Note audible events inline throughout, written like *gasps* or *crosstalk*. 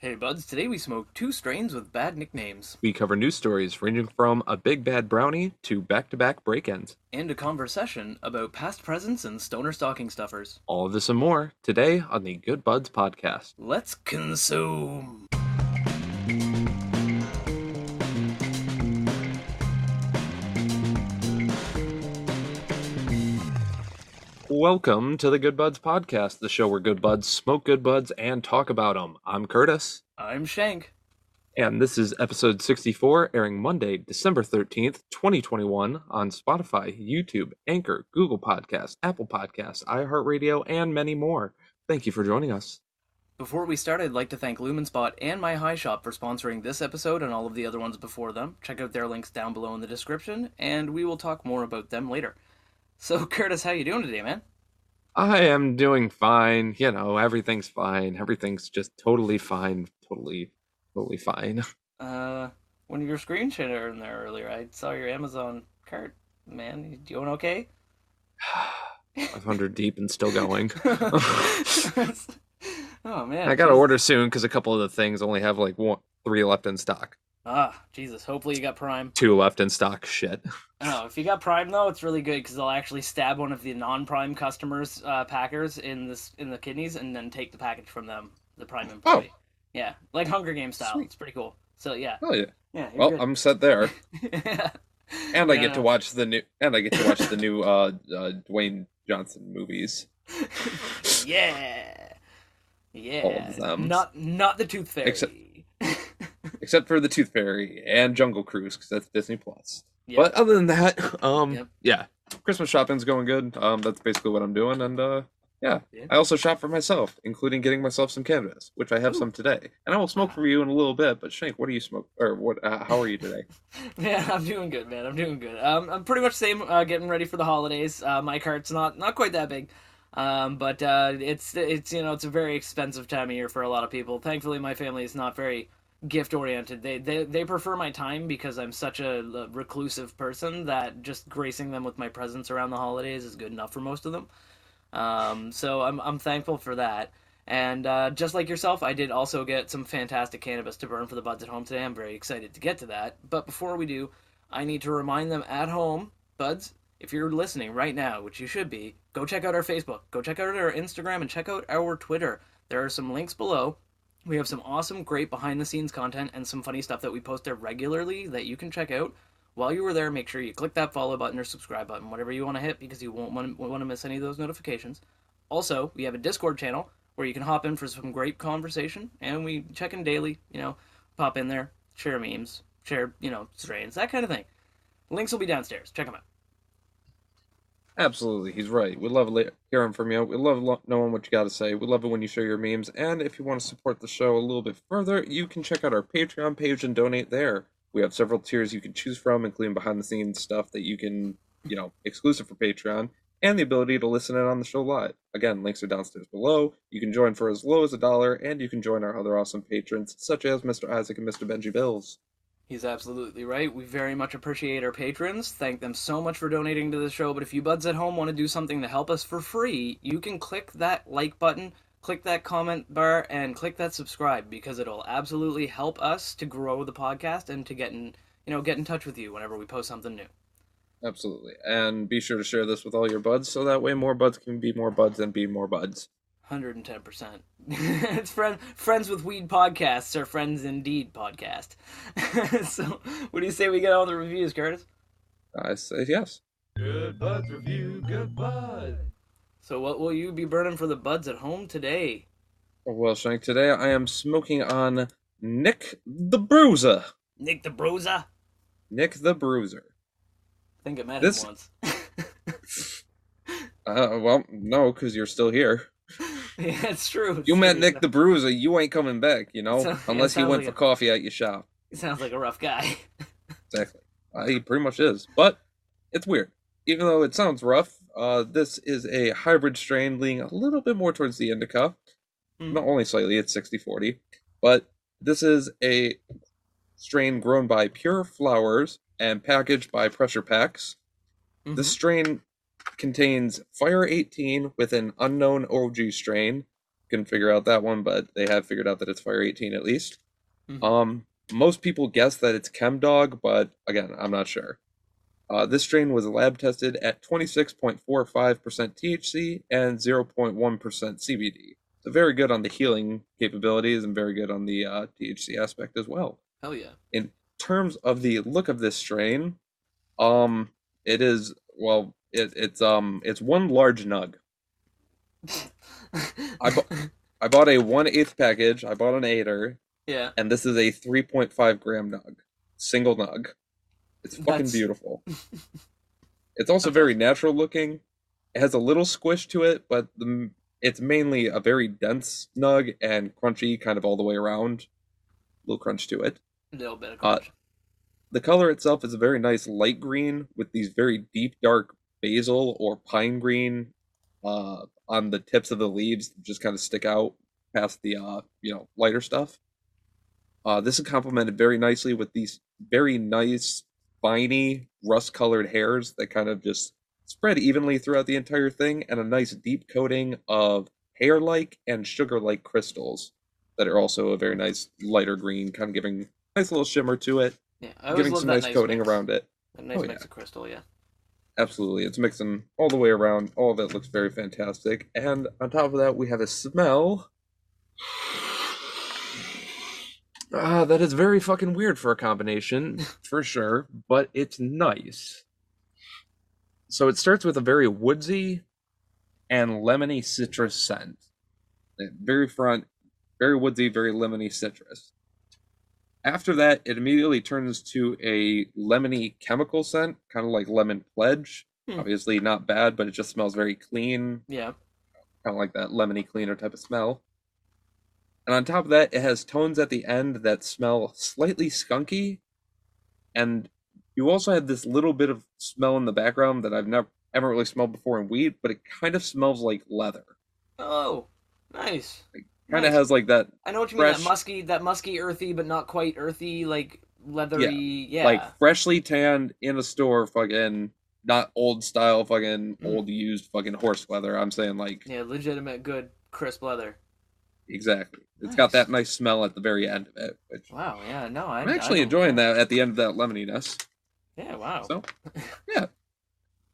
Hey buds, today we smoke two strains with bad nicknames We cover news stories ranging from a big bad brownie to back to back break ins. and a conversation about past presents and stoner stocking stuffers. All of this and more today on the Good Buds podcast. Let's consume. Welcome to the Good Buds podcast, the show where good buds smoke good buds and talk about them. I'm Curtis, I'm Shank. and this is episode 64, airing Monday, December 13th, 2021, on Spotify, YouTube, Anchor, Google Podcasts, Apple Podcasts, iHeartRadio, and many more. Thank you for joining us. Before we start, I'd like to thank Lumenspot and My High Shop for sponsoring this episode and all of the other ones before them. Check out their links down below in the description, and we will talk more about them later. So, *laughs* Curtis, how you doing today, man? I am doing fine. You know, everything's fine. Everything's just totally fine. Totally, totally fine. *laughs* Uh, one of your screen in there earlier, I saw your Amazon cart. Man, you doing okay? 500 deep and still going. *laughs* *laughs* oh man, I gotta order soon because a couple of the things only have like one, three left in stock. Ah, Jesus. Hopefully you got Prime. Two left in stock. Shit. Oh, if you got Prime though, it's really good because they'll actually stab one of the non-Prime customers, uh, packers in this in the kidneys, and then take the package from them, the Prime employee. Oh. Yeah, like Hunger Games style. Sweet. It's pretty cool. So yeah, Oh yeah. yeah. Well, good. I'm set there, *laughs* yeah. and I Yeah. get to watch the new, and I get to watch the new uh, uh Dwayne Johnson movies. yeah, *laughs* yeah. All of them. Not not the Tooth Fairy. Except- except for the Tooth Fairy and Jungle Cruise because that's Disney Plus. Yep. But other than that, um, Yep. yeah, Christmas shopping's going good. Um, that's basically what I'm doing, and uh, yeah, Yeah. I also shop for myself, including getting myself some cannabis, which I have Ooh. some today, and I will smoke for you in a little bit. But Shank, what do you smoke, or what? Uh, how are you *laughs* today? Yeah, I'm doing good, man. I'm doing good. Um, I'm pretty much same. Uh, getting ready for the holidays. Uh, my cart's not not quite that big, um, but uh, it's it's you know it's a very expensive time of year for a lot of people. Thankfully, my family is not very gift oriented. They, they they prefer my time because I'm such a reclusive person that just gracing them with my presence around the holidays is good enough for most of them. Um, so I'm I'm thankful for that. And uh, just like yourself, I did also get some fantastic cannabis to burn for the buds at home today. I'm very excited to get to that. But before we do, I need to remind them at home, buds, if you're listening right now, which you should be, go check out our Facebook, go check out our Instagram, and check out our Twitter. There are some links below. We have some awesome, great behind the scenes content and some funny stuff that we post there regularly that you can check out. While you were there, make sure you click that follow button or subscribe button, whatever you want to hit, because you won't want to miss any of those notifications. Also, we have a Discord channel where you can hop in for some great conversation, and we check in daily. You know, pop in there, share memes, share you know strains, that kind of thing. Links will be downstairs. Check them out. Absolutely, he's right. We love hearing from you. We love lo- knowing what you got to say. We love it when you share your memes. And if you want to support the show a little bit further, you can check out our Patreon page and donate there. We have several tiers you can choose from, including behind the scenes stuff that you can, you know, exclusive for Patreon, and the ability to listen in on the show live. Again, links are downstairs below. You can join for as low as a dollar, and you can join our other awesome patrons, such as Mr. Isaac and Mr. Benji Bills. He's absolutely right. We very much appreciate our patrons. Thank them so much for donating to the show. But if you buds at home want to do something to help us for free, you can click that like button, click that comment bar, and click that subscribe because it'll absolutely help us to grow the podcast and to get in, you know, get in touch with you whenever we post something new. Absolutely. And be sure to share this with all your buds so that way more buds can be more buds and be more buds. Hundred and ten percent. *laughs* It's friend friends with weed podcasts or friends indeed podcast. *laughs* so, what do you say we get all the reviews, Curtis? I say yes. Good Buds Review, Good Bud. So, what will you be burning for the buds at home today? Well, Shank, today I am smoking on Nick the Bruiser. Nick the Bruiser? Nick the Bruiser. I think I met This- him once. *laughs* Uh, well, no, because you're still here. *laughs* yeah, it's true. You It's met true. Nick the Bruiser, you ain't coming back, you know? *laughs* So- yeah, Unless he went like for a- coffee at your shop. He sounds like a rough guy. *laughs* Exactly. Uh, he pretty much is. But it's weird. Even though it sounds rough, uh, this is a hybrid strain leaning a little bit more towards the indica. Hmm. Not only slightly, it's 60 40. But this is a strain grown by Pure Flowers and packaged by Pressure Packs. Mhm. This strain contains Fire 18 with an unknown OG strain, couldn't figure out that one, but they have figured out that it's Fire 18 at least. Mhm. Um, most people guess that it's Chem Dog, but again, I'm not sure. Uh, this strain was lab tested at 26.45% THC and 0.1% CBD. So very good on the healing capabilities and very good on the uh, THC aspect as well. Hell yeah. In terms of the look of this strain, um, it is well, it, it's um, it's one large nug. *laughs* I bu- I bought a one eighth package. I bought an eighter, yeah. and this is a 3.5 gram nug, single nug. It's fucking That's- beautiful. *laughs* It's also very natural looking. It has a little squish to it, but the, it's mainly a very dense nug and crunchy, kind of all the way around. A little crunch to it. A little bit of Uh, crunch. The color itself is a very nice light green with these very deep, dark basil or pine green uh, on the tips of the leaves just kind of stick out past the uh, you know lighter stuff. Uh, this is complemented very nicely with these very nice, spiny, rust-colored hairs that kind of just spread evenly throughout the entire thing, and a nice deep coating of hair-like and sugar-like crystals that are also a very nice lighter green, kind of giving a nice little shimmer to it yeah. Giving love some that nice coating mix. around it. A nice Oh, mix yeah. of crystal, yeah. Absolutely, it's mixing all the way around. All of it looks very fantastic. And on top of that, we have a smell. Ah, that is very fucking weird for a combination, *laughs* for sure, but it's nice. So it starts with a very woodsy and lemony citrus scent. Very front, very woodsy, very lemony citrus. After that, it immediately turns to a lemony chemical scent, kind of like lemon pledge. Hmm. Obviously, not bad, but it just smells very clean, Yeah. kind of like that lemony cleaner type of smell. And on top of that, it has tones at the end that smell slightly skunky, and you also have this little bit of smell in the background that I've never haven't really smelled before in weed, but it kind of smells like leather. Oh, nice. Kind Nice. of has like that I know what you mean. That musky, that musky, earthy, but not quite earthy, like leathery. Yeah. like freshly tanned in a store fucking not old style fucking Mm. old used fucking horse leather. I'm saying like yeah, legitimate, good, crisp leather. exactly. It's got that nice smell at the very end of it, which Wow. Yeah. No, I, I'm actually enjoying that at the end of that lemoniness. Yeah. Wow. So *laughs* yeah.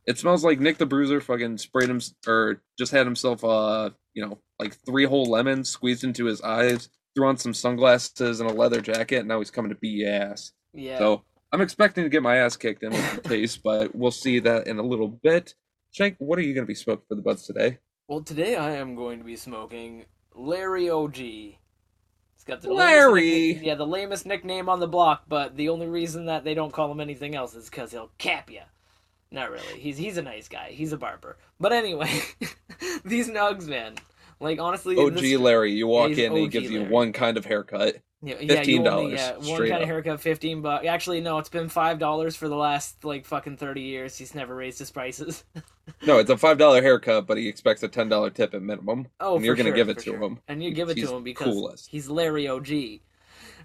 It smells like Nick the Bruiser fucking sprayed him or just had himself uh you know like three whole lemons squeezed into his eyes, threw on some sunglasses and a leather jacket, and now he's coming to beat your ass. yeah. So I'm expecting to get my ass kicked in with the taste, but we'll see that in a little bit. Shank, what are you going to be smoking for the buds today? Well, today I am going to be smoking Larry OG. It's got the Larry! yeah, the lamest nickname on the block, but the only reason that they don't call him anything else is because he'll cap you. Not really. He's he's a nice guy. He's a barber. But anyway, *laughs* these nugs, man. Like honestly, OG this- Larry, you walk in and he gives you one kind of haircut. Yeah, yeah, $15 Yeah, one kind up. of haircut, fifteen bucks. Actually, no, it's been five dollars for the last like fucking thirty years. He's never raised his prices. *laughs* No, it's a five dollar haircut, but he expects a ten dollar tip at minimum. Oh, and you're gonna sure, give it to sure. him. and you give it He's to him because coolest. he's Larry OG.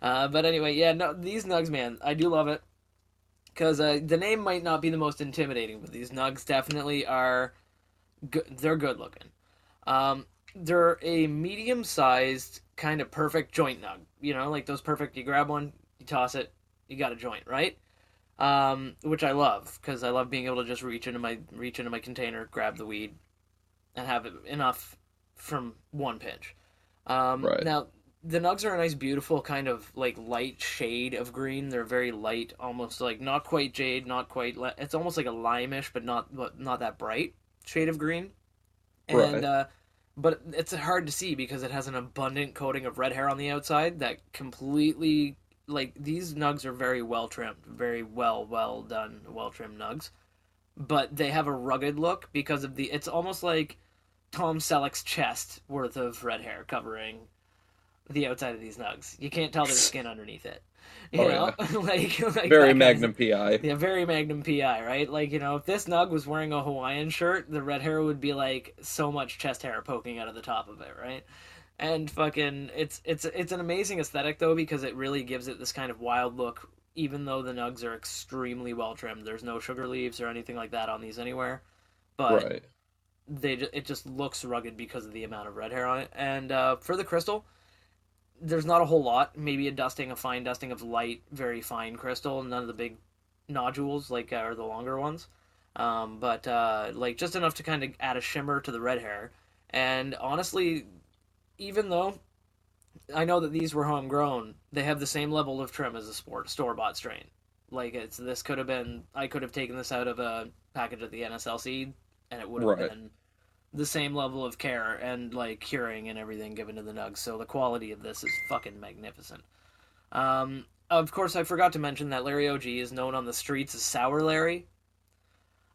Uh, but anyway, yeah, no, these nugs, man, I do love it because uh, the name might not be the most intimidating, but these nugs definitely are. Good, they're good looking. Um, they're a medium sized kind of perfect joint nug. You know, like those perfect. You grab one, you toss it, you got a joint, right? Um, which I love because I love being able to just reach into my reach into my container, grab the weed, and have enough from one pinch. Um, Right. Now the nugs are a nice, beautiful kind of like light shade of green. They're very light, almost like not quite jade, not quite. Le- it's almost like a limeish, but not but not that bright shade of green. And Right. uh, but it's hard to see because it has an abundant coating of red hair on the outside that completely like these nugs are very well trimmed, very well well done, well trimmed nugs. But they have a rugged look because of the. It's almost like Tom Selleck's chest worth of red hair covering the outside of these nugs. You can't tell there's *laughs* skin underneath it. You Oh, know, *laughs* like, *laughs* like Very that kind of- Magnum PI. yeah, very Magnum PI, right? Like, you know, if this Nug was wearing a Hawaiian shirt, the red hair would be like so much chest hair poking out of the top of it, right? And fucking it's it's it's an amazing aesthetic though because it really gives it this kind of wild look even though the nugs are extremely well trimmed. There's no sugar leaves or anything like that on these anywhere. But Right. they it just looks rugged because of the amount of red hair on it. And uh, for the crystal, there's not a whole lot. Maybe a dusting, a fine dusting of light, very fine crystal. None of the big nodules like uh, are the longer ones. Um, but uh, like just enough to kind of add a shimmer to the red hair. And honestly, even though I know that these were homegrown, they have the same level of trim as a sport store bought strain. Like it's this could have been I could have taken this out of a package at the NSLC and it would have Right. been the same level of care and like curing and everything given to the nugs. So the quality of this is fucking magnificent. Um, of course, I forgot to mention that Larry OG is known on the streets as Sour Larry.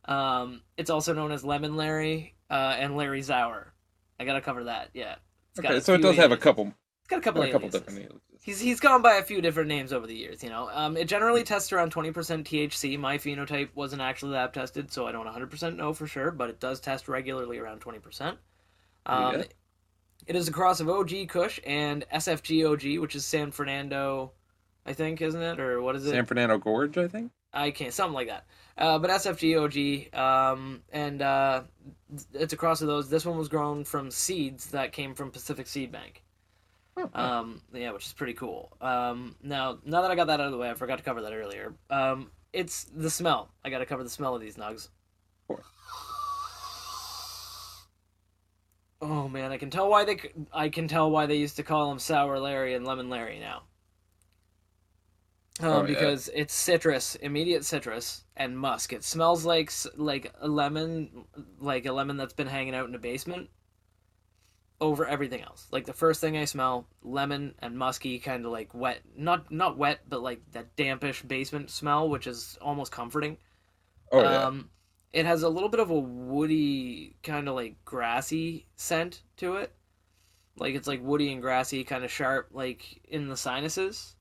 Um, it's also known as Lemon Larry uh, and Larry Sour. I gotta cover that. Yeah. It's got Okay, so it does have a couple, It's got a couple a couple different aliases. He's he's gone by a few different names over the years, you know. Um, it generally tests around twenty percent THC. My phenotype wasn't actually lab tested, so I don't one hundred percent know for sure, but it does test regularly around twenty percent. Um, Yeah. It is a cross of OG Kush and SFG OG, which is San Fernando, I think, isn't it, or what is it? San Fernando Gorge, I think. I can't, something like that. Uh, but SFG OG, um, and uh, it's a cross of those. This one was grown from seeds that came from Pacific Seed Bank. Oh, Um, yeah, which is pretty cool. Um, now, now that I got that out of the way, I forgot to cover that earlier. Um, it's the smell. I got to cover the smell of these nugs. Oh man, I can tell why they. I can tell why they used to call them Sour Larry and Lemon Larry now. Um, Oh, yeah. because it's citrus, immediate citrus, and musk. It smells like like a lemon, like a lemon that's been hanging out in a basement. Over everything else, like the first thing I smell, lemon and musky, kind of like wet, not not wet, but like that dampish basement smell, which is almost comforting. Oh yeah. Um, it has a little bit of a woody, kind of like grassy scent to it. Like it's like woody and grassy, kind of sharp, like in the sinuses.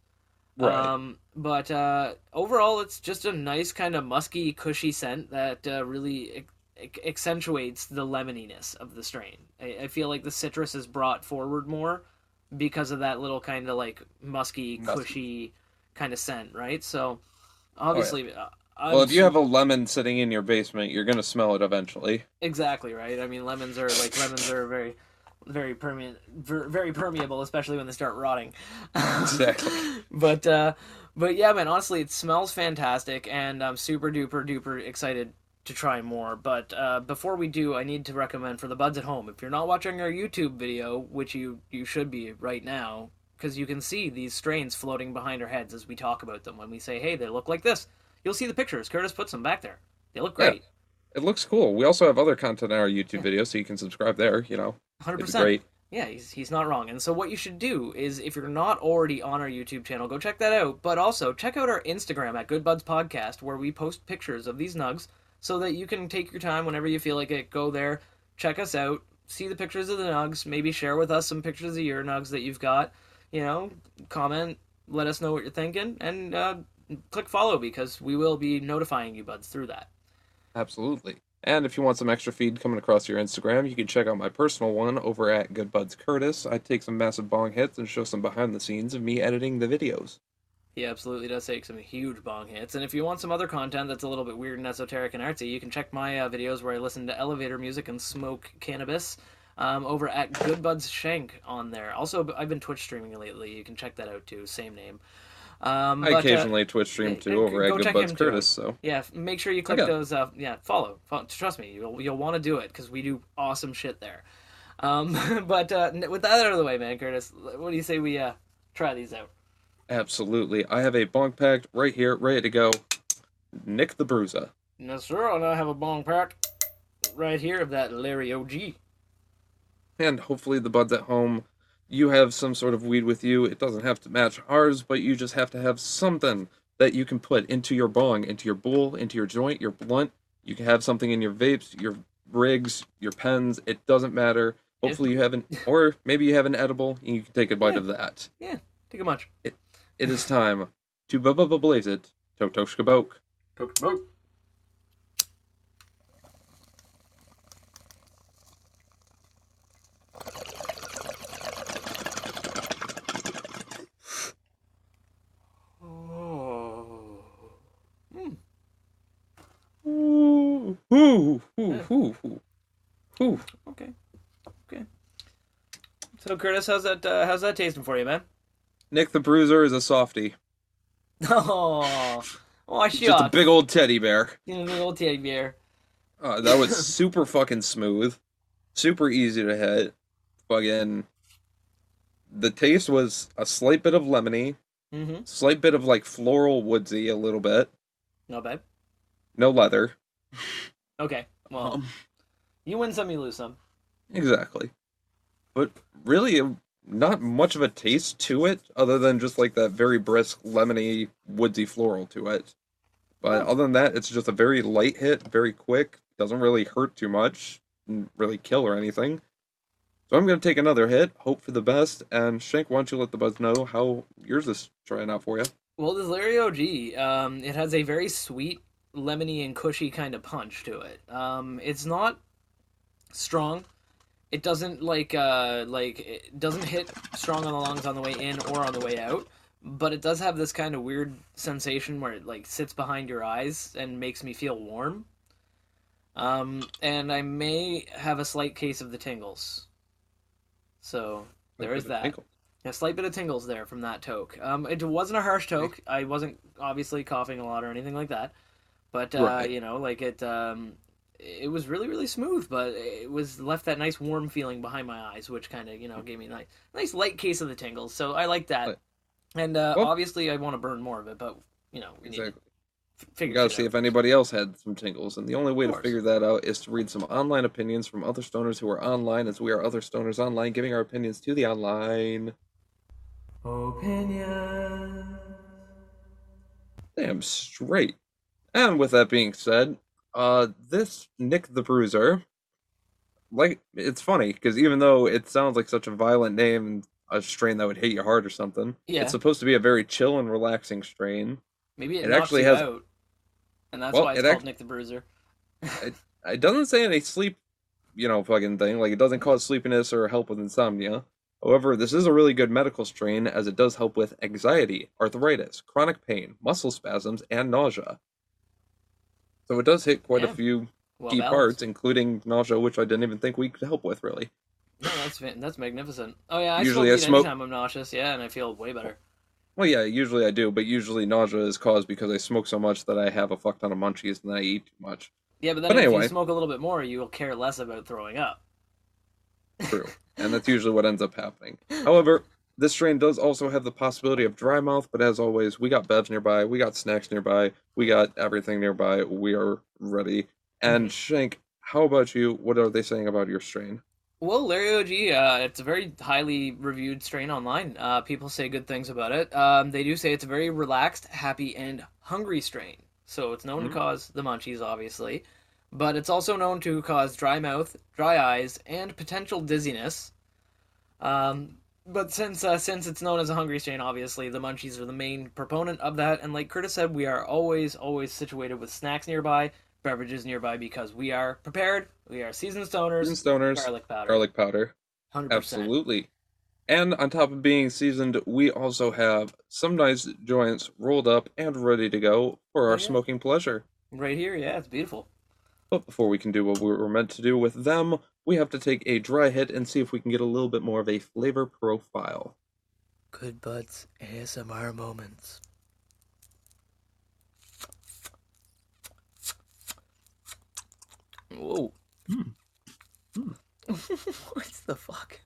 right. Um, but uh, overall, it's just a nice kind of musky, cushy scent that uh, really accentuates the lemoniness of the strain. I, I feel like the citrus is brought forward more because of that little kind of like musky, Musky. cushy kind of scent, right? So obviously, uh, I'm well, if you have a lemon sitting in your basement, you're gonna smell it eventually. Exactly right. I mean, lemons are like lemons are very, very permeable, very permeable, especially when they start rotting. Exactly. *laughs* but uh, but yeah, man. Honestly, it smells fantastic, and I'm super duper duper excited to try more. But uh, before we do, I need to recommend for the buds at home. If you're not watching our YouTube video, which you you should be right now, because you can see these strains floating behind our heads as we talk about them. When we say, "Hey, they look like this," you'll see the pictures. Curtis puts them back there. They look Yeah. great. It looks cool. We also have other content on our YouTube video, so you can subscribe there. You know, Hundred percent. great. Yeah, he's, he's not wrong. And so what you should do is if you're not already on our YouTube channel, go check that out. But also check out our Instagram at Good Buds Podcast where we post pictures of these nugs so that you can take your time whenever you feel like it. Go there, check us out, see the pictures of the nugs, maybe share with us some pictures of your nugs that you've got. You know, comment, let us know what you're thinking, and uh, click follow because we will be notifying you buds through that. Absolutely. And if you want some extra feed coming across your Instagram, you can check out my personal one over at Good Buds Curtis. I take some massive bong hits and show some behind the scenes of me editing the videos. He absolutely does take some huge bong hits. And if you want some other content that's a little bit weird and esoteric and artsy, you can check my uh, videos where I listen to elevator music and smoke cannabis um, over at Good Buds Shank on there. Also, I've been Twitch streaming lately. You can check that out too. Same name. Um, I but, uh, occasionally Twitch stream too over at Good Buds him too. Curtis, so yeah, make sure you click Okay. those. Uh, yeah, follow. Fo- Trust me, you'll you'll want to do it because we do awesome shit there. Um, *laughs* but uh, with that out of the way, man, Curtis, what do you say we uh, try these out? Absolutely. I have a bong packed right here, ready to go. Nick the Bruiser. Yes, sir. And I have a bong pack right here of that Larry OG. And hopefully the buds at home, you have some sort of weed with you. It doesn't have to match ours, but you just have to have something that you can put into your bong, into your bowl, into your joint, your blunt. You can have something in your vapes, your rigs, your pens. It doesn't matter. Hopefully you have an, or maybe you have an edible and you can take a bite Yeah. of that. Yeah, take a munch. It is time to bu- bu- bu- blaze it. Tok tok skaboke. Coke smoke. Oh. Ooh, ooh, ooh, ooh, ooh. Whew. Okay. Okay. So Curtis, how's that? Uh, how's that tasting for you, man? Nick the Bruiser is a softie. *laughs* Oh, oh, Just a big old teddy bear. You know, big old teddy bear. Uh, that was *laughs* super fucking smooth, super easy to hit. Fucking, the taste was a slight bit of lemony, Mm-hmm. slight bit of like floral woodsy, a little bit. Not bad. No leather. Okay. Well, Um, you win some, you lose some. exactly. But really, not much of a taste to it, other than just like that very brisk, lemony, woodsy floral to it. But other than that, it's just a very light hit, very quick. Doesn't really hurt too much, really kill or anything. So I'm gonna take another hit, hope for the best, and Shank, why don't you let the buzz know how yours is trying out for you? Well, this Larry OG, um, it has a very sweet, lemony, and cushy kind of punch to it. Um, it's not strong. It doesn't like uh like it doesn't hit strong on the lungs on the way in or on the way out, but it does have this kind of weird sensation where it like sits behind your eyes and makes me feel warm. Um, and I may have a slight case of the tingles. So there is that. Tinkle. A slight bit of tingles there from that toke. Um, it wasn't a harsh toke. I wasn't obviously coughing a lot or anything like that, but uh, Right. you know, like it, um, it was really really smooth. But it was left that nice warm feeling behind my eyes, which kind of you know gave me a nice nice light case of the tingles. So I like that. Right. And uh, Well- obviously, I want to burn more of it, but you know, we need Exactly. to f- You figure gotta see out. if anybody else had some tingles, and the only way to figure that out is to read some online opinions from other stoners who are online, as we are other stoners online, giving our opinions to the online. Opinion. Damn straight. And with that being said, uh, this Nick the Bruiser, like, it's funny because even though it sounds like such a violent name, and a strain that would hit your heart or something, Yeah. it's supposed to be a very chill and relaxing strain. Maybe it, It actually you has- out, and that's Well, why it's it called act- Nick the Bruiser. *laughs* It doesn't say any sleep, you know, fucking thing. Like, it doesn't cause sleepiness or help with insomnia. However, this is a really good medical strain as it does help with anxiety, arthritis, chronic pain, muscle spasms, and nausea. So it does hit quite Yeah. a few Well key balanced. parts, including nausea, which I didn't even think we could help with, really. No, that's that's magnificent. Oh yeah, I Usually smoke I smoke- anytime I'm nauseous. Yeah, and I feel way better. Well, yeah, usually I do, but usually nausea is caused because I smoke so much that I have a fuck ton of munchies and then I eat too much. Yeah, but then But if anyway. you smoke a little bit more, you will care less about throwing up. True. *laughs* and that's usually what ends up happening. However, this strain does also have the possibility of dry mouth, but as always, we got bevs nearby, we got snacks nearby, we got everything nearby. We are ready. And Shank, how about you? What are they saying about your strain? Well, Larry OG, uh, it's a very highly reviewed strain online. Uh, people say good things about it. Um, they do say it's a very relaxed, happy, and hungry strain. So it's known Mhm. to cause the munchies, obviously, but it's also known to cause dry mouth, dry eyes, and potential dizziness. Um, but since uh, since it's known as a hungry strain, obviously the munchies are the main proponent of that. And like Curtis said, we are always always situated with snacks nearby, beverages nearby because we are prepared. We are seasoned stoners. Seasoned stoners, Garlic powder. garlic powder. 100%. Absolutely. And on top of being seasoned, we also have some nice joints rolled up and ready to go for our Oh, yeah. smoking pleasure. Right here, yeah, it's beautiful. But before we can do what we were meant to do with them, we have to take a dry hit and see if we can get a little bit more of a flavor profile. Good Buds ASMR moments. Whoa. Hmm. *laughs* what the fuck?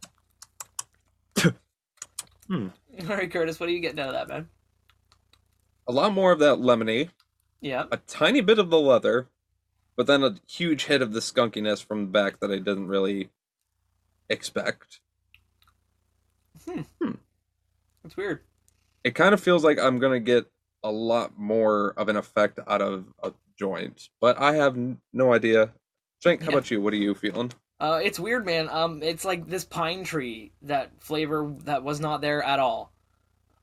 *laughs* Hmm. All right, Curtis, what are you getting out of that, man? A lot more of that lemony, Yeah. a tiny bit of the leather, but then a huge hit of the skunkiness from the back that I didn't really expect. It's weird. It kind of feels like I'm gonna get a lot more of an effect out of a joint, but I have n- no idea. Shank, how Yeah. about you? What are you feeling? Uh, it's weird, man. Um, it's like this pine tree that flavor that was not there at all.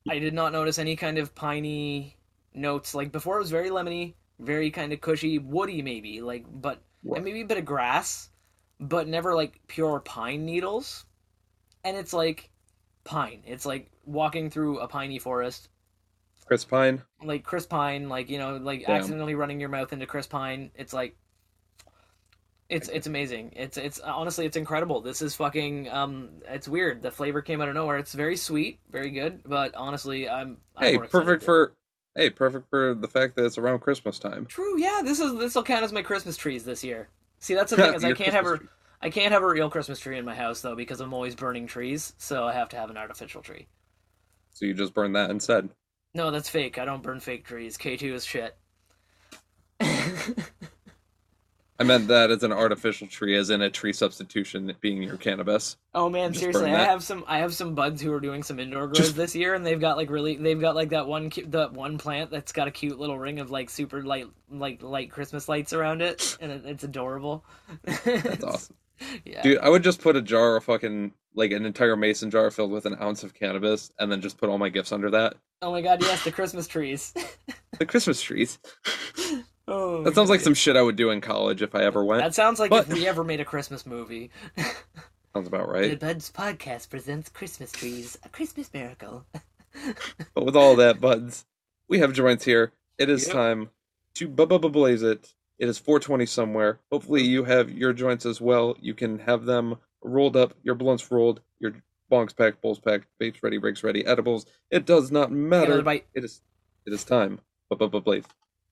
I did not notice any kind of piney notes. Like before, it was very lemony, very kind of cushy, woody maybe. Like, but Right. and maybe a bit of grass, but never like pure pine needles. And it's like pine. It's like walking through a piney forest, Chris Pine? like Chris Pine. Like you know, like Damn. accidentally running your mouth into Chris Pine. It's like It's it's amazing. It's it's honestly it's incredible. This is fucking um it's weird. The flavor came out of nowhere. It's very sweet, very good, but honestly, I'm, I'm Hey, perfect for hey, perfect for the fact that it's around Christmas time. True, yeah. This is this will count as my Christmas trees this year. See, that's the *laughs* thing is I can't have a tree. I can't have a real Christmas tree in my house though because I'm always burning trees, so I have to have an artificial tree. So you just burn that instead. No, that's fake. I don't burn fake trees. K2 is shit. *laughs* I meant that as an artificial tree, as in a tree substitution being your cannabis. Oh man, Just seriously, I have some I have some buds who are doing some indoor grows Just- this year, and they've got like really they've got like that one cute that one plant that's got a cute little ring of like super light like light Christmas lights around it, and it, it's adorable. That's *laughs* awesome. Yeah, Dude, I would just put a jar of fucking like an entire mason jar filled with an ounce of cannabis and then just put all my gifts under that. Oh my god, yes, the Christmas trees. The Christmas trees. *laughs* oh, That sounds like some shit I would do in college if I ever went. That sounds like But- if we ever made a Christmas movie. *laughs* Sounds about right. The. Buds Podcast presents Christmas trees, a Christmas miracle. *laughs* But with all that, buds, we have joints here. It is Yep. time to bu- bu- bu- blaze it. It is 420 somewhere. Hopefully, you have your joints as well. You can have them rolled up, your blunts rolled, your bongs packed, bowls packed, vapes ready, rigs ready, edibles. It does not matter. It is. It is time. Blaze.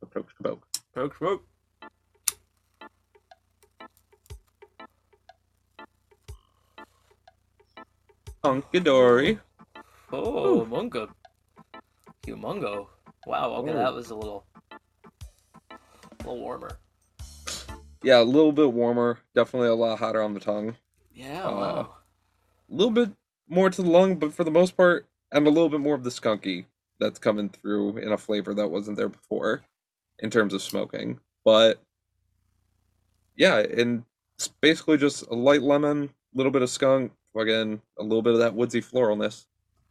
Approach kaboke. Poke, poke. Hunkadori. Oh, mungo. Humongo. Wow, okay, Oh. that was a little, a little warmer. Yeah, a little bit warmer. Definitely a lot hotter on the tongue. Yeah, Uh, wow. A little bit more to the lung, but for the most part, and a little bit more of the skunky that's coming through in a flavor that wasn't there before in terms of smoking. But yeah, and it's basically just a light lemon, a little bit of skunk, again, a little bit of that woodsy floralness,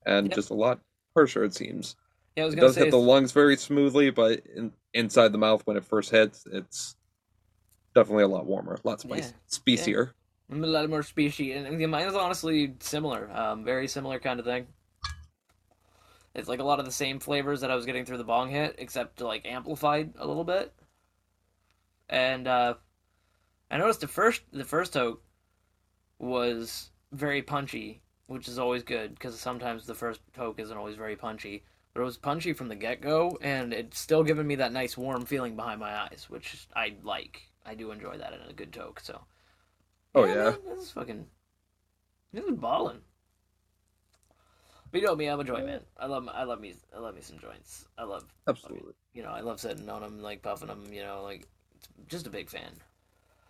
and Yep. just a lot harsher, it seems. Yeah, I was It does say, hit the lungs very smoothly, but in, inside the mouth when it first hits, it's definitely a lot warmer, a lot spicy, Yeah. spicier. I'm a lot more species, and and mine is honestly similar. Um, very similar kind of thing. It's like a lot of the same flavors that I was getting through the bong hit, except like amplified a little bit. And uh, I noticed the first the first toke was very punchy, which is always good because sometimes the first toke isn't always very punchy. But it was punchy from the get go, and it's still giving me that nice warm feeling behind my eyes, which I like. I do enjoy that in a good toke. So. Oh, yeah. man, this is fucking. This is balling. But you know me, I'm a joint man. I love, I love me, I love me some joints. I love, Absolutely. you know, I love sitting on them, like puffing them. You know, like just a big fan.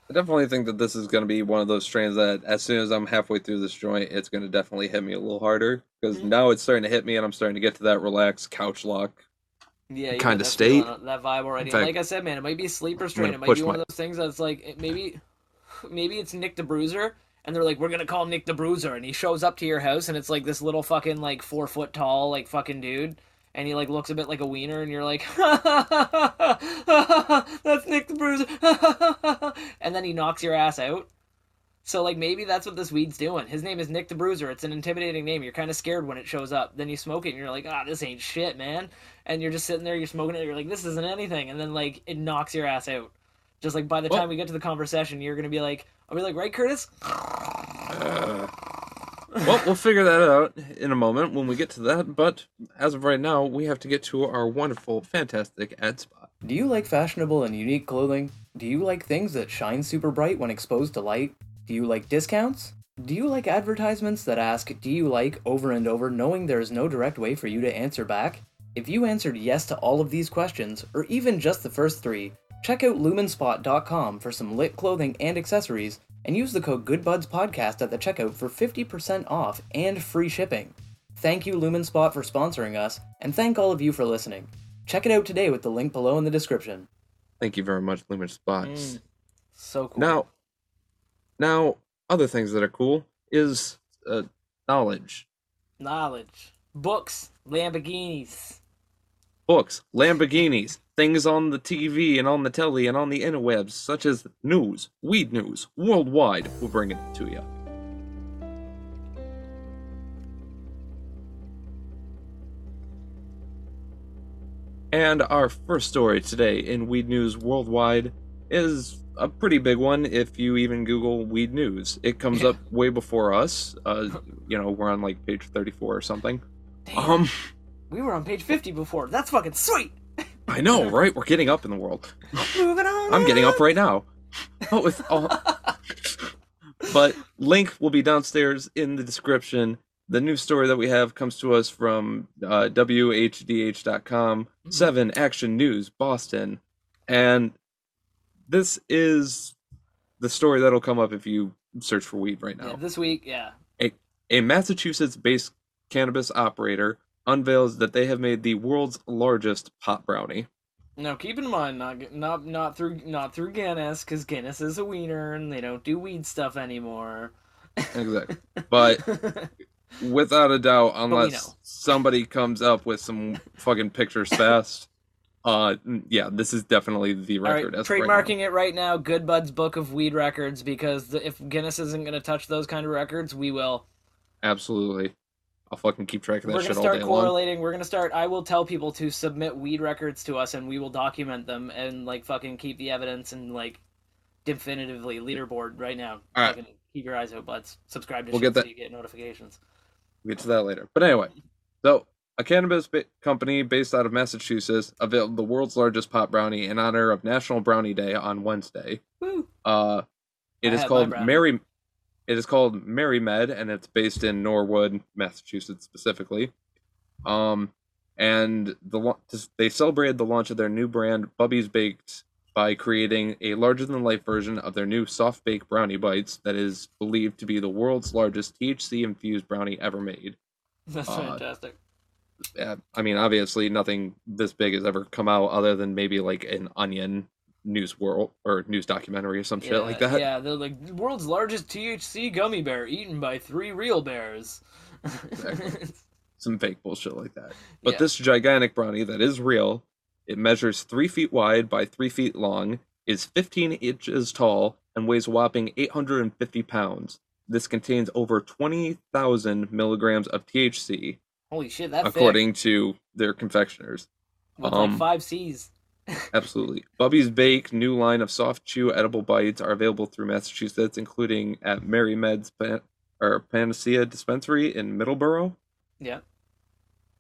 I definitely think that this is going to be one of those strains that as soon as I'm halfway through this joint, it's going to definitely hit me a little harder because Mhm. now it's starting to hit me and I'm starting to get to that relaxed couch lock. Yeah, you Kinda state. that vibe already. Fact, like I said, man, it might be a sleeper strain. It might be one my- of those things that's like it, maybe, *laughs* maybe it's Nick the Bruiser, and they're like, we're gonna call Nick the Bruiser, and he shows up to your house, and it's like this little fucking like four foot tall like fucking dude. And he like looks a bit like a wiener, and you're like, *laughs* "That's Nick the Bruiser," *laughs* and then he knocks your ass out. So like maybe that's what this weed's doing. His name is Nick the Bruiser. It's an intimidating name. You're kind of scared when it shows up. Then you smoke it, and you're like, "Ah, this ain't shit, man." And you're just sitting there, you're smoking it, you're like, "This isn't anything," and then like it knocks your ass out. Just like by the time we get to the conversation, you're gonna be like, "I'll be like, right, Curtis?" Well, we'll figure that out in a moment when we get to that. But as of right now, we have to get to our wonderful, fantastic ad spot. Do you like fashionable and unique clothing? Do you like things that shine super bright when exposed to light? Do you like discounts? Do you like advertisements that ask, Do you like over and over, knowing there is no direct way for you to answer back? If you answered yes to all of these questions, or even just the first three, check out lumenspot.com for some lit clothing and accessories, and use the code GoodBudsPodcast at the checkout for 50% off and free shipping. Thank you, Lumenspot, for sponsoring us, and thank all of you for listening. Check it out today with the link below in the description. Thank you very much, Lumen Spots. So cool. Now, now, other things that are cool is uh, knowledge. knowledge, books, Lamborghinis. books, Lamborghinis, things on the TV and on the telly and on the interwebs, such as news, weed news, worldwide. We're bringing it to you. And our first story today in Weed News Worldwide is a pretty big one if you even Google weed news. It comes Yeah. up way before us. Uh, you know, we're on like page 34 or something. Damn, Um, we were on page 50 before. That's fucking sweet. I know, right? We're getting up in the world. Moving on. I'm getting up right now. But with all, but link will be downstairs in the description. The new story that we have comes to us from uh, WHDH.com, Mhm. 7 Action News, Boston. And this is the story that'll come up if you search for weed right now. Yeah, this week, yeah. A Massachusetts based cannabis operator unveils that they have made the world's largest pot brownie. Now keep in mind, not not not through not through Guinness, because Guinness is a wiener and they don't do weed stuff anymore. Exactly. But *laughs* without a doubt, unless somebody comes up with some fucking pictures *laughs* fast, uh, yeah, this is definitely the record. right trademarking it right now. Good Bud's Book of Weed Records, because the, if Guinness isn't going to touch those kind of records, we will. Absolutely. I'll fucking keep track of that shit. all day We're gonna start long. correlating. We're gonna start. I will tell people to submit weed records to us, and we will document them and like fucking keep the evidence and like definitively leaderboard right now. All right. Fucking keep your eyes open, buds. Subscribe to We'll shit get that- so you get notifications. We'll get to that later. But anyway, so a cannabis company based out of Massachusetts the world's largest pot brownie in honor of National Brownie Day on Wednesday. Woo! Uh, it I is called. Mary. It is called MariMed, and it's based in Norwood, Massachusetts, specifically. Um, and the they celebrated the launch of their new brand, Bubby's Baked, by creating a larger than life version of their new soft bake brownie bites that is believed to be the world's largest THC infused brownie ever made. *laughs* That's Uh, fantastic. Yeah, I mean, obviously, nothing this big has ever come out other than maybe like an Onion news world or news documentary or some shit like that. Yeah, they're like world's largest THC gummy bear eaten by three real bears. *laughs* some fake bullshit like that. But Yeah. this gigantic brownie that is real, it measures three feet wide by three feet long, is 15 inches tall, and weighs a whopping 850 pounds. This contains over 20,000 milligrams of THC, Holy shit, that according to their confectioners. thick. with um, like five C's. Absolutely. Bubby's Bake new line of soft chew edible bites are available through Massachusetts, including at MariMed's Pan- or Panacea Dispensary in Middleborough. Yeah.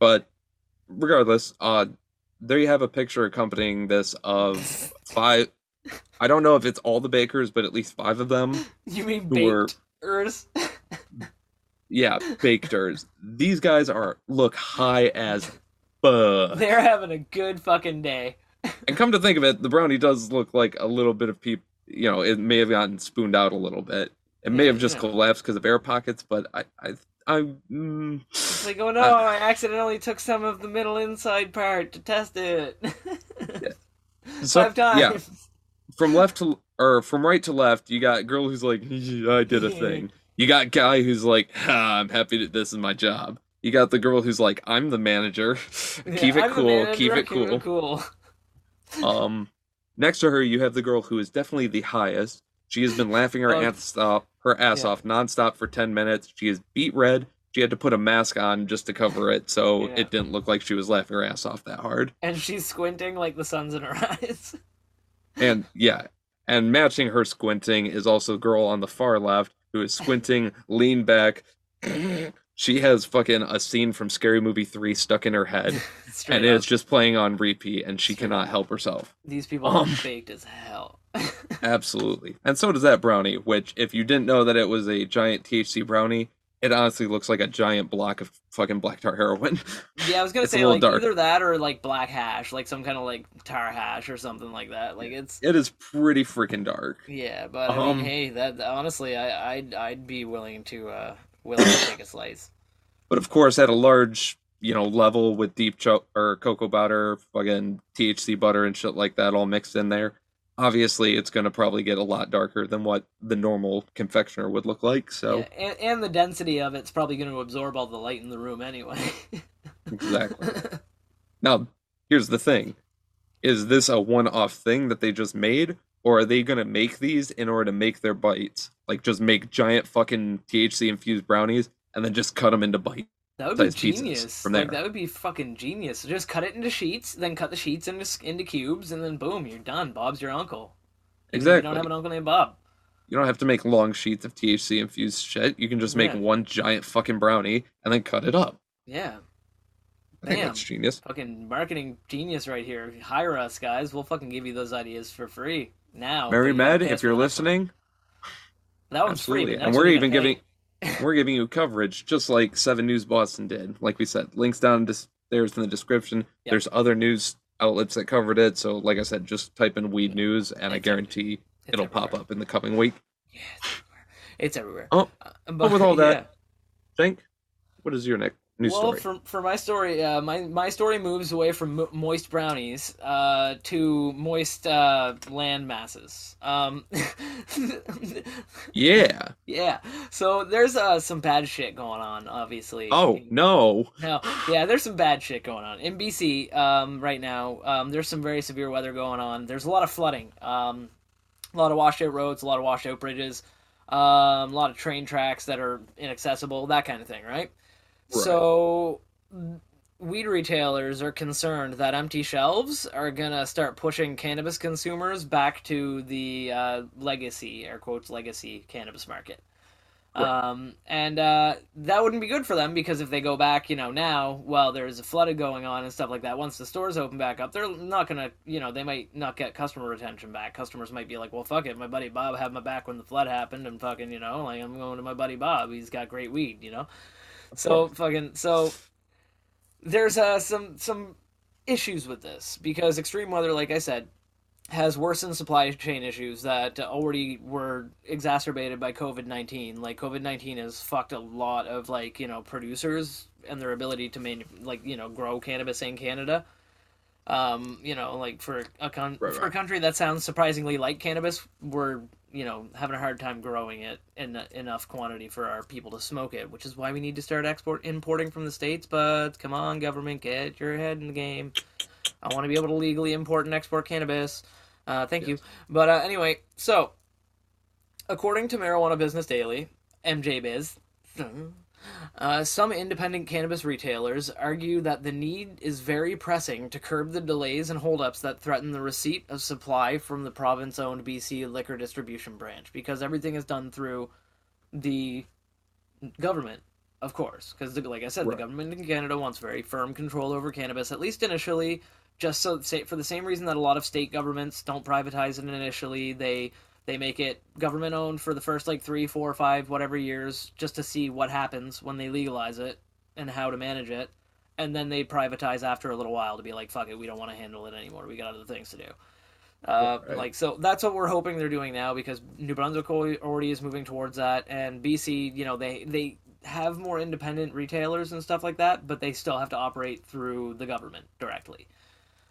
But regardless, uh, there you have a picture accompanying this of five. I don't know if it's all the bakers, but at least five of them. *laughs* You mean were- baked? *laughs* Yeah, bakers. These guys are look high as *laughs* fuck. They're having a good fucking day. And come to think of it, the brownie does look like a little bit of peep. You know, it may have gotten spooned out a little bit. It may Yeah, have just yeah. collapsed because of air pockets, but I, I, I. Mm, It's like, oh no, Uh, I accidentally took some of the middle inside part to test it. *laughs* So, Five times. yeah. from left to or from right to left, you got girl who's like, I did a thing. You got guy who's like, ah, I'm happy that this is my job. You got the girl who's like, I'm the manager. *laughs* Yeah, keep it cool. manager, keep it cool. cool. Um, next to her, you have the girl who is definitely the highest. She has been laughing her Oh. ass off, her ass Yeah. off nonstop for ten minutes. She is beat red. She had to put a mask on just to cover it, so Yeah. it didn't look like she was laughing her ass off that hard. And she's squinting like the sun's in her *laughs* eyes. And yeah, and matching her squinting is also the girl on the far left who is squinting, lean back. *clears throat* she has fucking a scene from Scary Movie 3 stuck in her head, *laughs* and it's just playing on repeat, and she Straight cannot up. help herself. These people Um. are baked as hell. *laughs* Absolutely. And so does that brownie, which, if you didn't know that it was a giant THC brownie, it honestly looks like a giant block of fucking black tar heroin. yeah, I was gonna say like dark. either that or like black hash, like some kind of like tar hash or something like that. Like it's it is pretty freaking dark. yeah, but I Um, mean, hey, that honestly, I I'd I'd be willing to uh willing to take a slice. *clears throat* But of course, at a large, you know, level with deep cho- or cocoa butter, fucking THC butter and shit like that all mixed in there, obviously it's going to probably get a lot darker than what the normal confectioner would look like. So, Yeah, and, and the density of it's probably going to absorb all the light in the room anyway. *laughs* exactly. Now, here's the thing is this a one off thing that they just made? Or are they going to make these in order to make their bites? Like, just make giant fucking THC infused brownies and then just cut them into bites? That would be genius. from like that would be fucking genius. So just cut it into sheets, then cut the sheets into into cubes, and then boom, you're done. Bob's your uncle. Exactly. You don't have an uncle named Bob. You don't have to make long sheets of THC infused shit. You can just make Yeah. one giant fucking brownie and then cut it up. Yeah. I think that's genius. Fucking marketing genius right here. Hire us, guys. We'll fucking give you those ideas for free now. Mary but you gotta Med, if you're listening, that one's free. absolutely. And we're even giving we're giving you coverage just like Seven News Boston did. Like we said, links down there's in the description. Yep. There's other news outlets that covered it. So like I said, just type in weed news and I guarantee It's it'll pop up in the coming week. Yeah, it's everywhere. It's everywhere. Oh, Uh, but with all that, yeah. Think, what is your next news well, story? for for my story, uh, my my story moves away from mo- moist brownies uh, to moist uh, land masses. Um, *laughs* yeah. yeah. So there's uh, some bad shit going on, obviously. Oh no. No, yeah, there's some bad shit going on in BC um, right now. Um, there's some very severe weather going on. There's a lot of flooding, um, a lot of washed out roads, a lot of washed out bridges, um, a lot of train tracks that are inaccessible, that kind of thing, right? Right. So, weed retailers are concerned that empty shelves are gonna start pushing cannabis consumers back to the uh, legacy, air quotes, legacy cannabis market. Right. Um, and uh, that wouldn't be good for them because if they go back, you know, now, well, there's a flooded going on and stuff like that. Once the stores open back up, they're not gonna, you know, they might not get customer retention back. Customers might be like, well, fuck it, my buddy Bob had my back when the flood happened, and fucking, you know, like I'm going to my buddy Bob. He's got great weed, you know. So fucking so there's uh some some issues with this because extreme weather, like I said, has worsened supply chain issues that already were exacerbated by COVID nineteen. Like COVID nineteen has fucked a lot of like you know producers and their ability to manu- like you know grow cannabis in Canada. Um, you know, like for a con- Right, for a country that sounds surprisingly like cannabis, we're you know having a hard time growing it in enough quantity for our people to smoke it, which is why we need to start export importing from the states. But come on, government, get your head in the game. I want to be able to legally import and export cannabis. Uh, thank you. But uh, anyway, so according to Marijuana Business Daily, MJ Biz, uh, some independent cannabis retailers argue that the need is very pressing to curb the delays and holdups that threaten the receipt of supply from the province-owned BC liquor distribution branch because everything is done through the government, of course. Because, like I said, Right. the government in Canada wants very firm control over cannabis, at least initially. Just so for the same reason that a lot of state governments don't privatize it initially, they they make it government owned for the first like three, four, five, whatever years, just to see what happens when they legalize it and how to manage it, and then they privatize after a little while to be like, fuck it, we don't want to handle it anymore. We got other things to do. Uh, Right. Like so, that's what we're hoping they're doing now because New Brunswick already is moving towards that, and BC, you know, they they have more independent retailers and stuff like that, but they still have to operate through the government directly.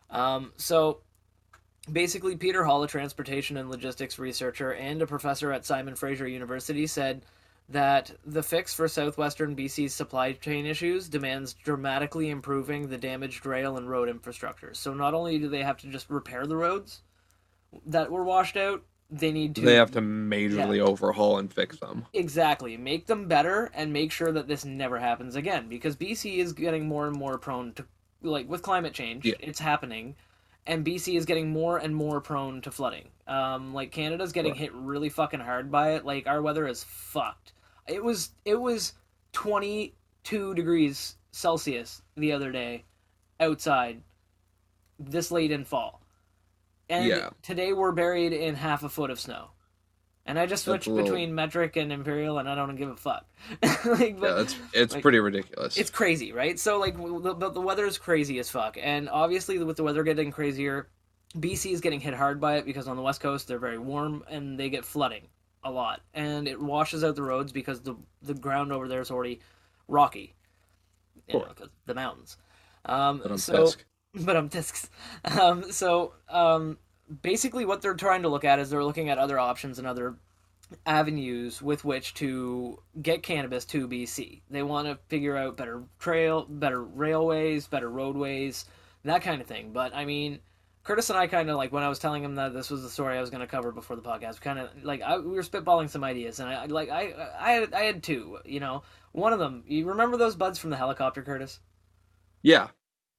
Um, so basically, Peter Hall, a transportation and logistics researcher and a professor at Simon Fraser University, said that the fix for southwestern BC's supply chain issues demands dramatically improving the damaged rail and road infrastructure. So not only do they have to just repair the roads that were washed out, they need to They have to majorly overhaul and fix them. Exactly. Make them better and make sure that this never happens again because BC is getting more and more prone to like with climate change, Yeah. it's happening and BC is getting more and more prone to flooding. Um like Canada's getting hit really fucking hard by it. Like our weather is fucked. It was it was 22 degrees Celsius the other day outside this late in fall. And Yeah. today we're buried in half a foot of snow. And I just switch little- between metric and imperial, and I don't give a fuck. *laughs* like, but Yeah, it's it's like, pretty ridiculous. it's crazy, right? So like the, the, the weather is crazy as fuck, and obviously with the weather getting crazier, BC is getting hit hard by it because on the west coast they're very warm and they get flooding a lot, and it washes out the roads because the the ground over there is already rocky, you know, the mountains. Um, But I'm so pissed. *laughs* but I'm discs. Um, so um, basically, what they're trying to look at is they're looking at other options and other avenues with which to get cannabis to BC. They want to figure out better trail, better railways, better roadways, that kind of thing. But I mean, Curtis and I kind of like when I was telling him that this was the story I was going to cover before the podcast. Kind of like I, we were spitballing some ideas, and I like I I had, I had two. You know, one of them. You remember those buds from the helicopter, Curtis? Yeah.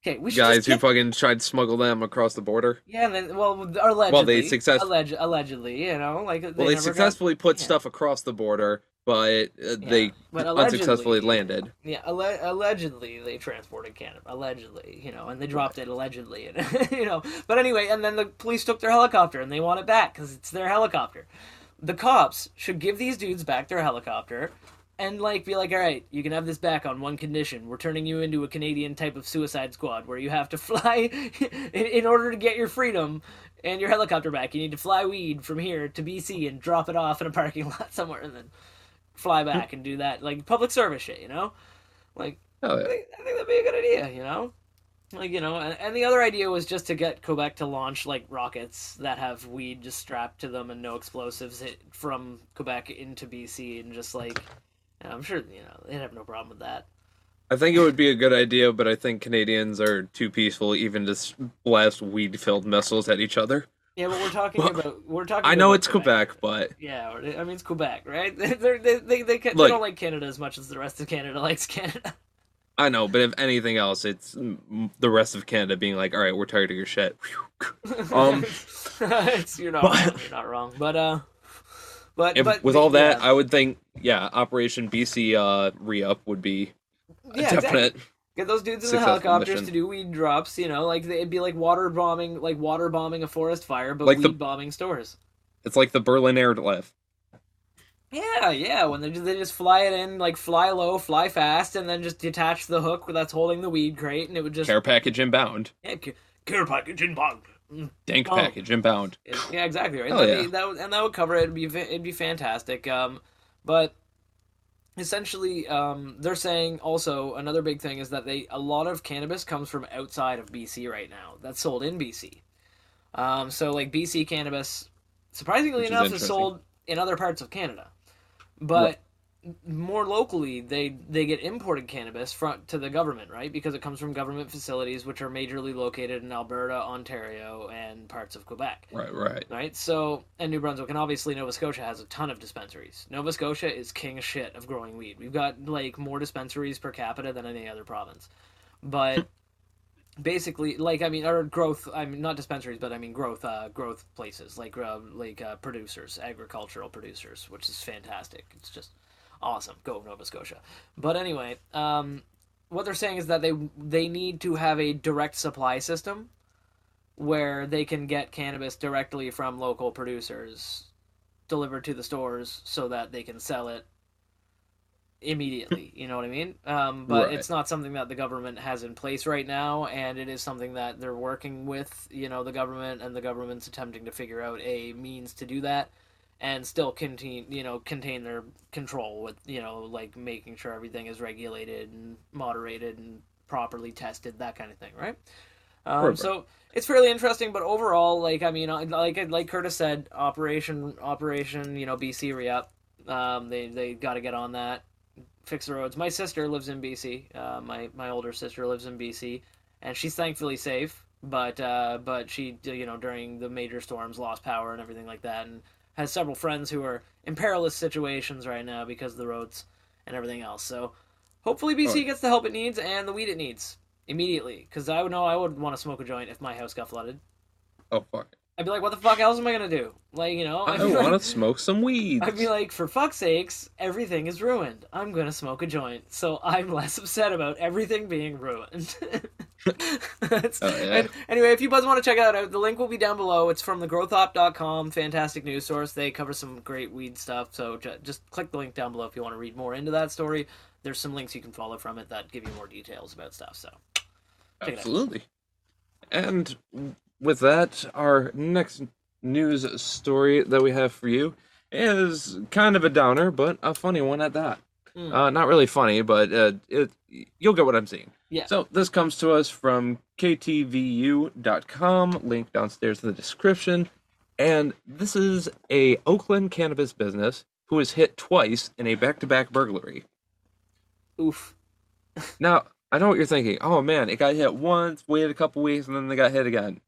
Okay, we should guys who get- fucking tried to smuggle them across the border. Yeah, and then well, allegedly. Well, success- alleg- allegedly, you know, like Well, they never got- successfully put yeah. stuff across the border, but uh, they but unsuccessfully landed. Yeah, alle- allegedly they transported cannabis. Allegedly, you know, and they dropped it allegedly, and *laughs* you know. But anyway, and then the police took their helicopter and they want it back because it's their helicopter. The cops should give these dudes back their helicopter. And like be like, all right, you can have this back on one condition: we're turning you into a Canadian type of Suicide Squad, where you have to *laughs* fly *laughs* in, in order to get your freedom and your helicopter back. You need to fly weed from here to BC and drop it off in a parking *laughs* lot somewhere, and then fly hmm. back and do that like public service shit, you know? Like Oh I think, I think that'd be a good idea, you know? Like, you know, and, and the other idea was just to get Quebec to launch, like, rockets that have weed just strapped to them and no explosives hit from Quebec into BC and just, like, know, I'm sure, you know, they'd have no problem with that. I think it would be a good idea, but I think Canadians are too peaceful even to blast weed-filled missiles at each other. Yeah, but we're talking Well, about, we're talking I know it's Quebec, but Yeah, I mean, it's Quebec, right? *laughs* They're, they, they, they, they Look- don't like Canada as much as the rest of Canada *laughs* likes Canada. I know. But if anything else, it's the rest of Canada being like, "All right, we're tired of your shit." *laughs* Um, it's, you're not but- wrong. You're not wrong. But uh, but If, but with all that, yeah. I would think, yeah, Operation BC uh, re-up would be Yeah, exactly. definite. Get those dudes in the helicopters mission. to do weed drops. You know, like it'd be like water bombing, like water bombing a forest fire, but Like weed the- bombing stores. It's like the Berlin airlift. Yeah, yeah. When they just, they just fly it in, like fly low, fly fast, and then just detach the hook that's holding the weed crate, and it would just Care package inbound. yeah, ca- care package inbound. Dank Oh. package inbound. It- yeah, exactly right. Hell yeah. be, that would, and that would cover it. It'd be it'd be fantastic. Um, but essentially, um, they're saying also another big thing is that they a lot of cannabis comes from outside of BC right now. That's sold in BC. Um, so like BC cannabis, surprisingly Which enough, is interesting. sold in other parts of Canada, but. More locally, they they get imported cannabis front to the government, right? Because it comes from government facilities, which are majorly located in Alberta, Ontario, and parts of Quebec Right, right. right? So, and New Brunswick, and obviously Nova Scotia has a ton of dispensaries. Nova Scotia is king of shit of growing weed. We've got like more dispensaries per capita than any other province. But basically, like I mean, or growth. I mean, not dispensaries, but I mean growth. Uh, growth places like uh, like uh, producers, agricultural producers, which is fantastic. It's just awesome. Go Nova Scotia. But anyway, um, what they're saying is that they they need to have a direct supply system where they can get cannabis directly from local producers delivered to the stores so that they can sell it immediately you know what i mean um, but Right. it's not something that the government has in place right now and it is something that they're working with you know the government and the government's attempting to figure out a means to do that and still contain you know contain their control with you know like making sure everything is regulated and moderated and properly tested that kind of thing right? Um, so it's fairly interesting but overall like i mean like like curtis said operation operation you know bc re-up um, they they got to get on that fix the roads. My sister lives in bc uh, my my older sister lives in bc and she's thankfully safe but uh, but she you know during the major storms lost power and everything like that and has several friends who are in perilous situations right now because of the roads and everything else so hopefully bc Right. gets the help it needs and the weed it needs immediately because i would know i would want to smoke a joint if my house got flooded Oh fuck! I'd be like what the fuck else am i gonna do like you know I I'd be like- want to smoke some weed. I'd be like, for fuck's sakes, everything is ruined. I'm gonna smoke a joint, so I'm less *laughs* upset about everything being ruined. *laughs* That's- Oh, yeah. anyway, if you guys want to check it out, the link will be down below. It's from the thegrowthop.com, fantastic news source. They cover some great weed stuff, so ju- just click the link down below if you want to read more into that story. There's some links you can follow from it that give you more details about stuff. So, check. Absolutely. And with that, our next news story that we have for you is kind of a downer, but a funny one at that. Mm. Uh, not really funny, but uh, it, you'll get what I'm saying. Yeah. So this comes to us from ktvu.com, link downstairs in the description. And this is a Oakland cannabis business who was hit twice in a back-to-back burglary. Oof. *laughs* Now, I know what you're thinking. Oh man, it got hit once, waited a couple weeks, and then they got hit again.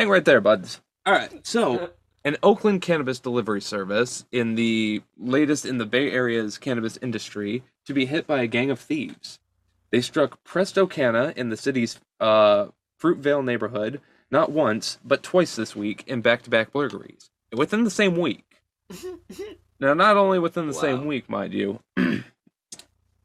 Hang right there, buds. All right. So, *laughs* an Oakland cannabis delivery service in the latest in the Bay Area's cannabis industry to be hit by a gang of thieves. They struck Presto Canna in the city's uh, Fruitvale neighborhood not once, but twice this week in back to back burglaries within the same week. *laughs* now, not only within the Wow. same week, mind you, *clears throat*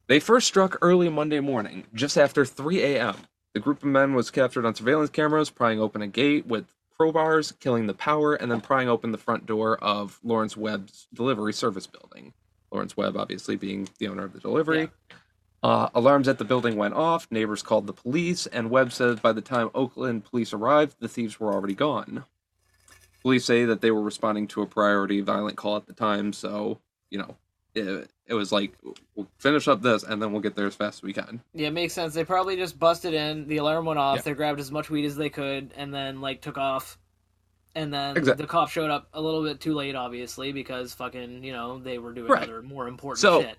they first struck early Monday morning, just after 3 a.m. The group of men was captured on surveillance cameras, prying open a gate with crowbars, killing the power, and then prying open the front door of Lawrence Webb's delivery service building. Lawrence Webb, obviously, being the owner of the delivery. Uh, alarms at the building went off. Neighbors called the police, and Webb says by the time Oakland police arrived, the thieves were already gone. Police say that they were responding to a priority violent call at the time, so you know, it, it was like we'll finish up this, and then we'll get there as fast as we can. Yeah, makes sense. They probably just busted in. The alarm went off. Yeah. They grabbed as much weed as they could, and then like took off. And then Exact- the cop showed up a little bit too late, obviously, because fucking you know they were doing Right. other more important So- shit.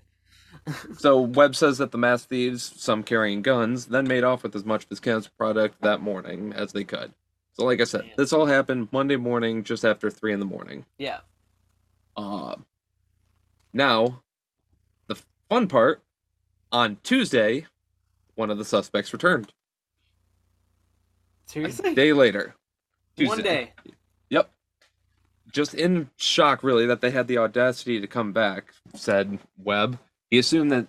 *laughs* So Webb says that the mass thieves, some carrying guns, then made off with as much of his cannabis product that morning as they could. So, like I said, Man. this all happened Monday morning, just after three in the morning. Yeah. Uh, now, the fun part on Tuesday, one of the suspects returned. A Seriously. day later. One day. Yep. Just in shock, really, that they had the audacity to come back, said Webb. He assumed that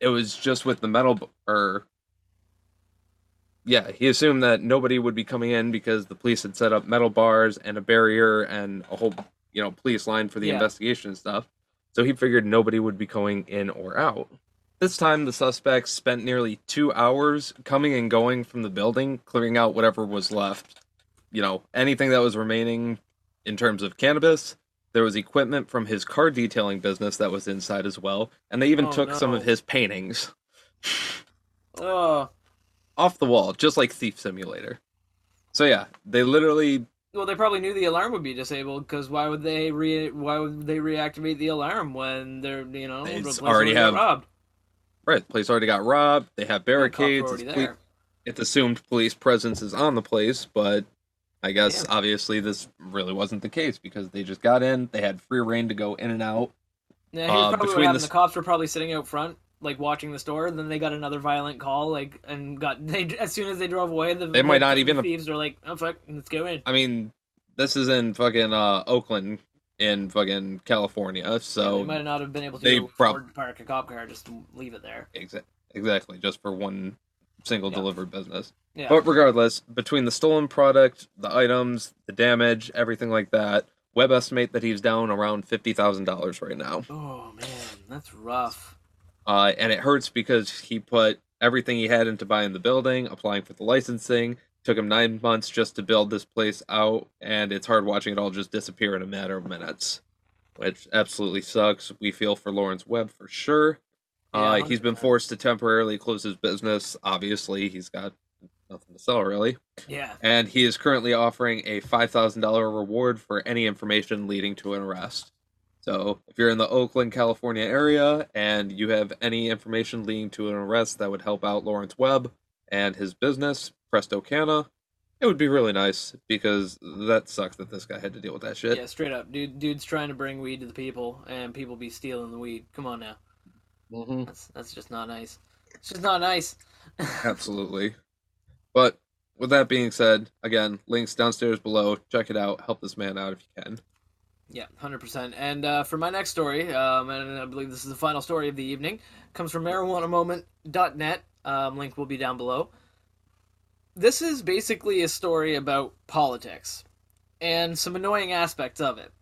it was just with the metal, b- or. Yeah, he assumed that nobody would be coming in because the police had set up metal bars and a barrier and a whole, you know, police line for the Yeah. investigation and stuff. So he figured nobody would be going in or out. This time, the suspects spent nearly two hours coming and going from the building, clearing out whatever was left. You know, anything that was remaining in terms of cannabis. There was equipment from his car detailing business that was inside as well, and they even Oh, took some of his paintings Oh. off the wall, just like Thief Simulator. So yeah, they literally Well, they probably knew the alarm would be disabled because why would they re why would they reactivate the alarm when they're you know the already have robbed? right. The place already got robbed. They have The cops were barricades. It's, it's assumed police presence is on the place, but I guess obviously this really wasn't the case because they just got in. They had free reign to go in and out. Yeah, Uh, probably between the The, cops were probably sitting out front, like watching the store. Then they got another violent call, like, and got *laughs* they as soon as they drove away, the They might the- not the even- thieves were like, "Oh fuck, let's go in." I mean, this is in fucking uh, Oakland, in fucking California, so they might not have been able to they prob- park a cop car, just to leave it there. Exa- exactly, just for one single Yeah. delivered business. Yeah, But regardless, between the stolen product, the items, the damage, everything like that, Webb estimate that he's down around fifty thousand dollars right now. oh man, that's rough. Uh, and it hurts because he put everything he had into buying the building, applying for the licensing. Took him nine months just to build this place out, and it's hard watching it all just disappear in a matter of minutes, which absolutely sucks. We feel for Lawrence Webb for sure. Uh, Yeah, he's been forced to temporarily close his business. Obviously, he's got nothing to sell really, Yeah, and he is currently offering a five thousand dollar reward for any information leading to an arrest. So, if you're in the Oakland, California area and you have any information leading to an arrest that would help out Lawrence Webb and his business, Presto Canna, it would be really nice because that sucks that this guy had to deal with that shit. yeah, straight up, dude. Dude's trying to bring weed to the people, and people be stealing the weed. Come on now, hmm that's that's just not nice. It's just not nice. *laughs* Absolutely. But with that being said, again, links downstairs below. Check it out. Help this man out if you can. Yeah, hundred percent. And uh, for my next story, um, and I believe this is the final story of the evening, comes from marijuanamoment.net. Um, link will be down below. This is basically a story about politics and some annoying aspects of it.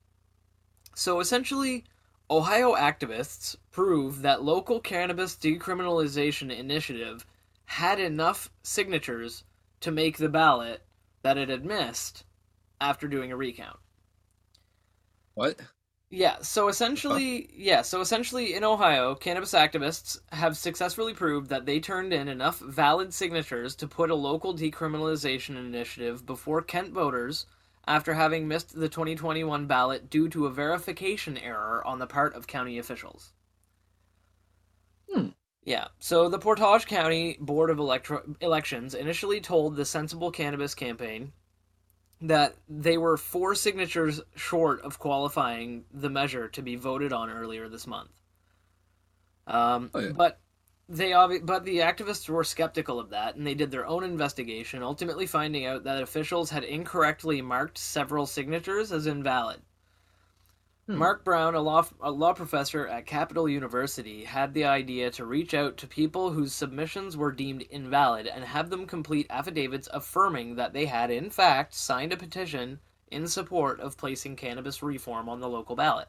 So essentially, Ohio activists prove that local cannabis decriminalization initiative had enough signatures to make the ballot that it had missed after doing a recount. What? Yeah, so essentially, yeah, so essentially in Ohio, cannabis activists have successfully proved that they turned in enough valid signatures to put a local decriminalization initiative before Kent voters after having missed the 2021 ballot due to a verification error on the part of county officials. Hmm. Yeah, so the Portage County Board of Electro- Elections initially told the Sensible Cannabis campaign that they were four signatures short of qualifying the measure to be voted on earlier this month. Um, Oh, yeah. But they obvi- but the activists were skeptical of that, and they did their own investigation, ultimately finding out that officials had incorrectly marked several signatures as invalid. Hmm. Mark Brown, a law, a law professor at Capital University, had the idea to reach out to people whose submissions were deemed invalid and have them complete affidavits affirming that they had, in fact, signed a petition in support of placing cannabis reform on the local ballot.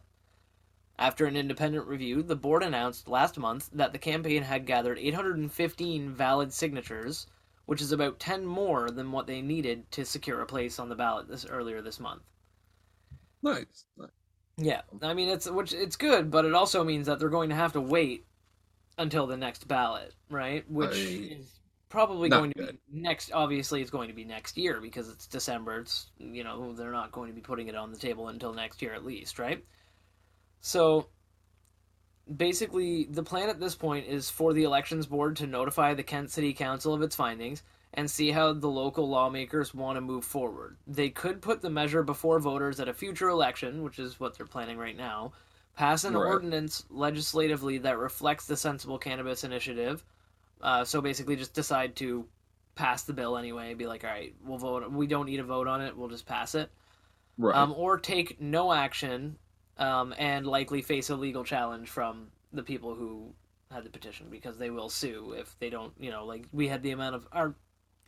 After an independent review, the board announced last month that the campaign had gathered 815 valid signatures, which is about 10 more than what they needed to secure a place on the ballot this earlier this month. Nice. nice. Yeah, I mean it's which it's good, but it also means that they're going to have to wait until the next ballot, right? Which I- is probably Not going to good. be next. Obviously, it's going to be next year because it's December. It's you know they're not going to be putting it on the table until next year at least, right? So basically, the plan at this point is for the elections board to notify the Kent City Council of its findings and see how the local lawmakers want to move forward. They could put the measure before voters at a future election, which is what they're planning right now, pass an Right. ordinance legislatively that reflects the Sensible Cannabis Initiative. Uh, so basically, just decide to pass the bill anyway. Be like, all right, we'll vote. We don't need a vote on it. We'll just pass it. Right. Um, or take no action um, and likely face a legal challenge from the people who had the petition because they will sue if they don't. You know, like we had the amount of our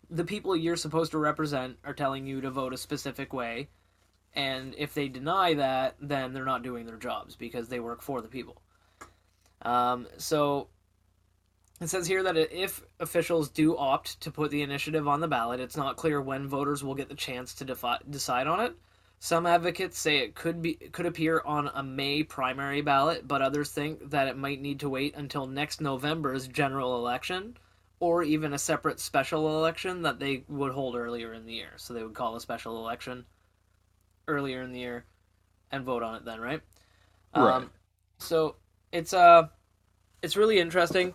the people you're supposed to represent are telling you to vote a specific way, and if they deny that, then they're not doing their jobs because they work for the people. Um, so it says here that if officials do opt to put the initiative on the ballot, it's not clear when voters will get the chance to defi- decide on it. Some advocates say it could be could appear on a May primary ballot, but others think that it might need to wait until next November's general election or even a separate special election that they would hold earlier in the year. So they would call a special election earlier in the year and vote on it then, right? Right. Um, so it's uh it's really interesting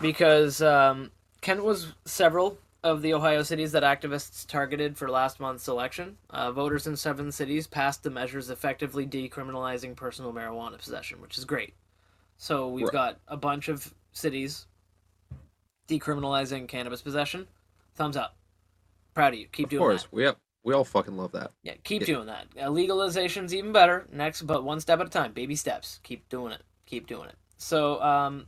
because um, Kent was several of the Ohio cities that activists targeted for last month's election. Uh, voters in seven cities passed the measures effectively decriminalizing personal marijuana possession, which is great. So we've Right. got a bunch of cities decriminalizing cannabis possession. Thumbs up. Proud of you. Keep of doing course. that. Of course, we, we all fucking love that. Yeah, keep Yeah. doing that. Uh, legalization's even better. Next, but one step at a time. Baby steps. Keep doing it. Keep doing it. So, um,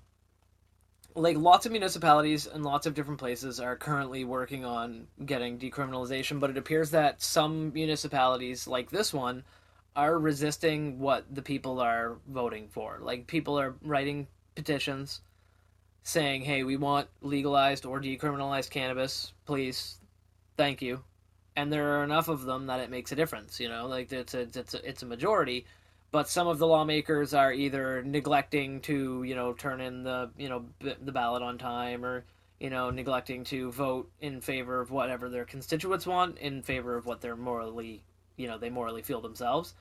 like lots of municipalities and lots of different places are currently working on getting decriminalization, but it appears that some municipalities, like this one, are resisting what the people are voting for. Like people are writing petitions saying, "Hey, we want legalized or decriminalized cannabis, please. Thank you." and there are enough of them that it makes a difference. You know, like it's a it's a, it's a majority, but some of the lawmakers are either neglecting to you know turn in the you know b- the ballot on time or you know neglecting to vote in favor of whatever their constituents want in favor of what they're morally you know they morally feel themselves,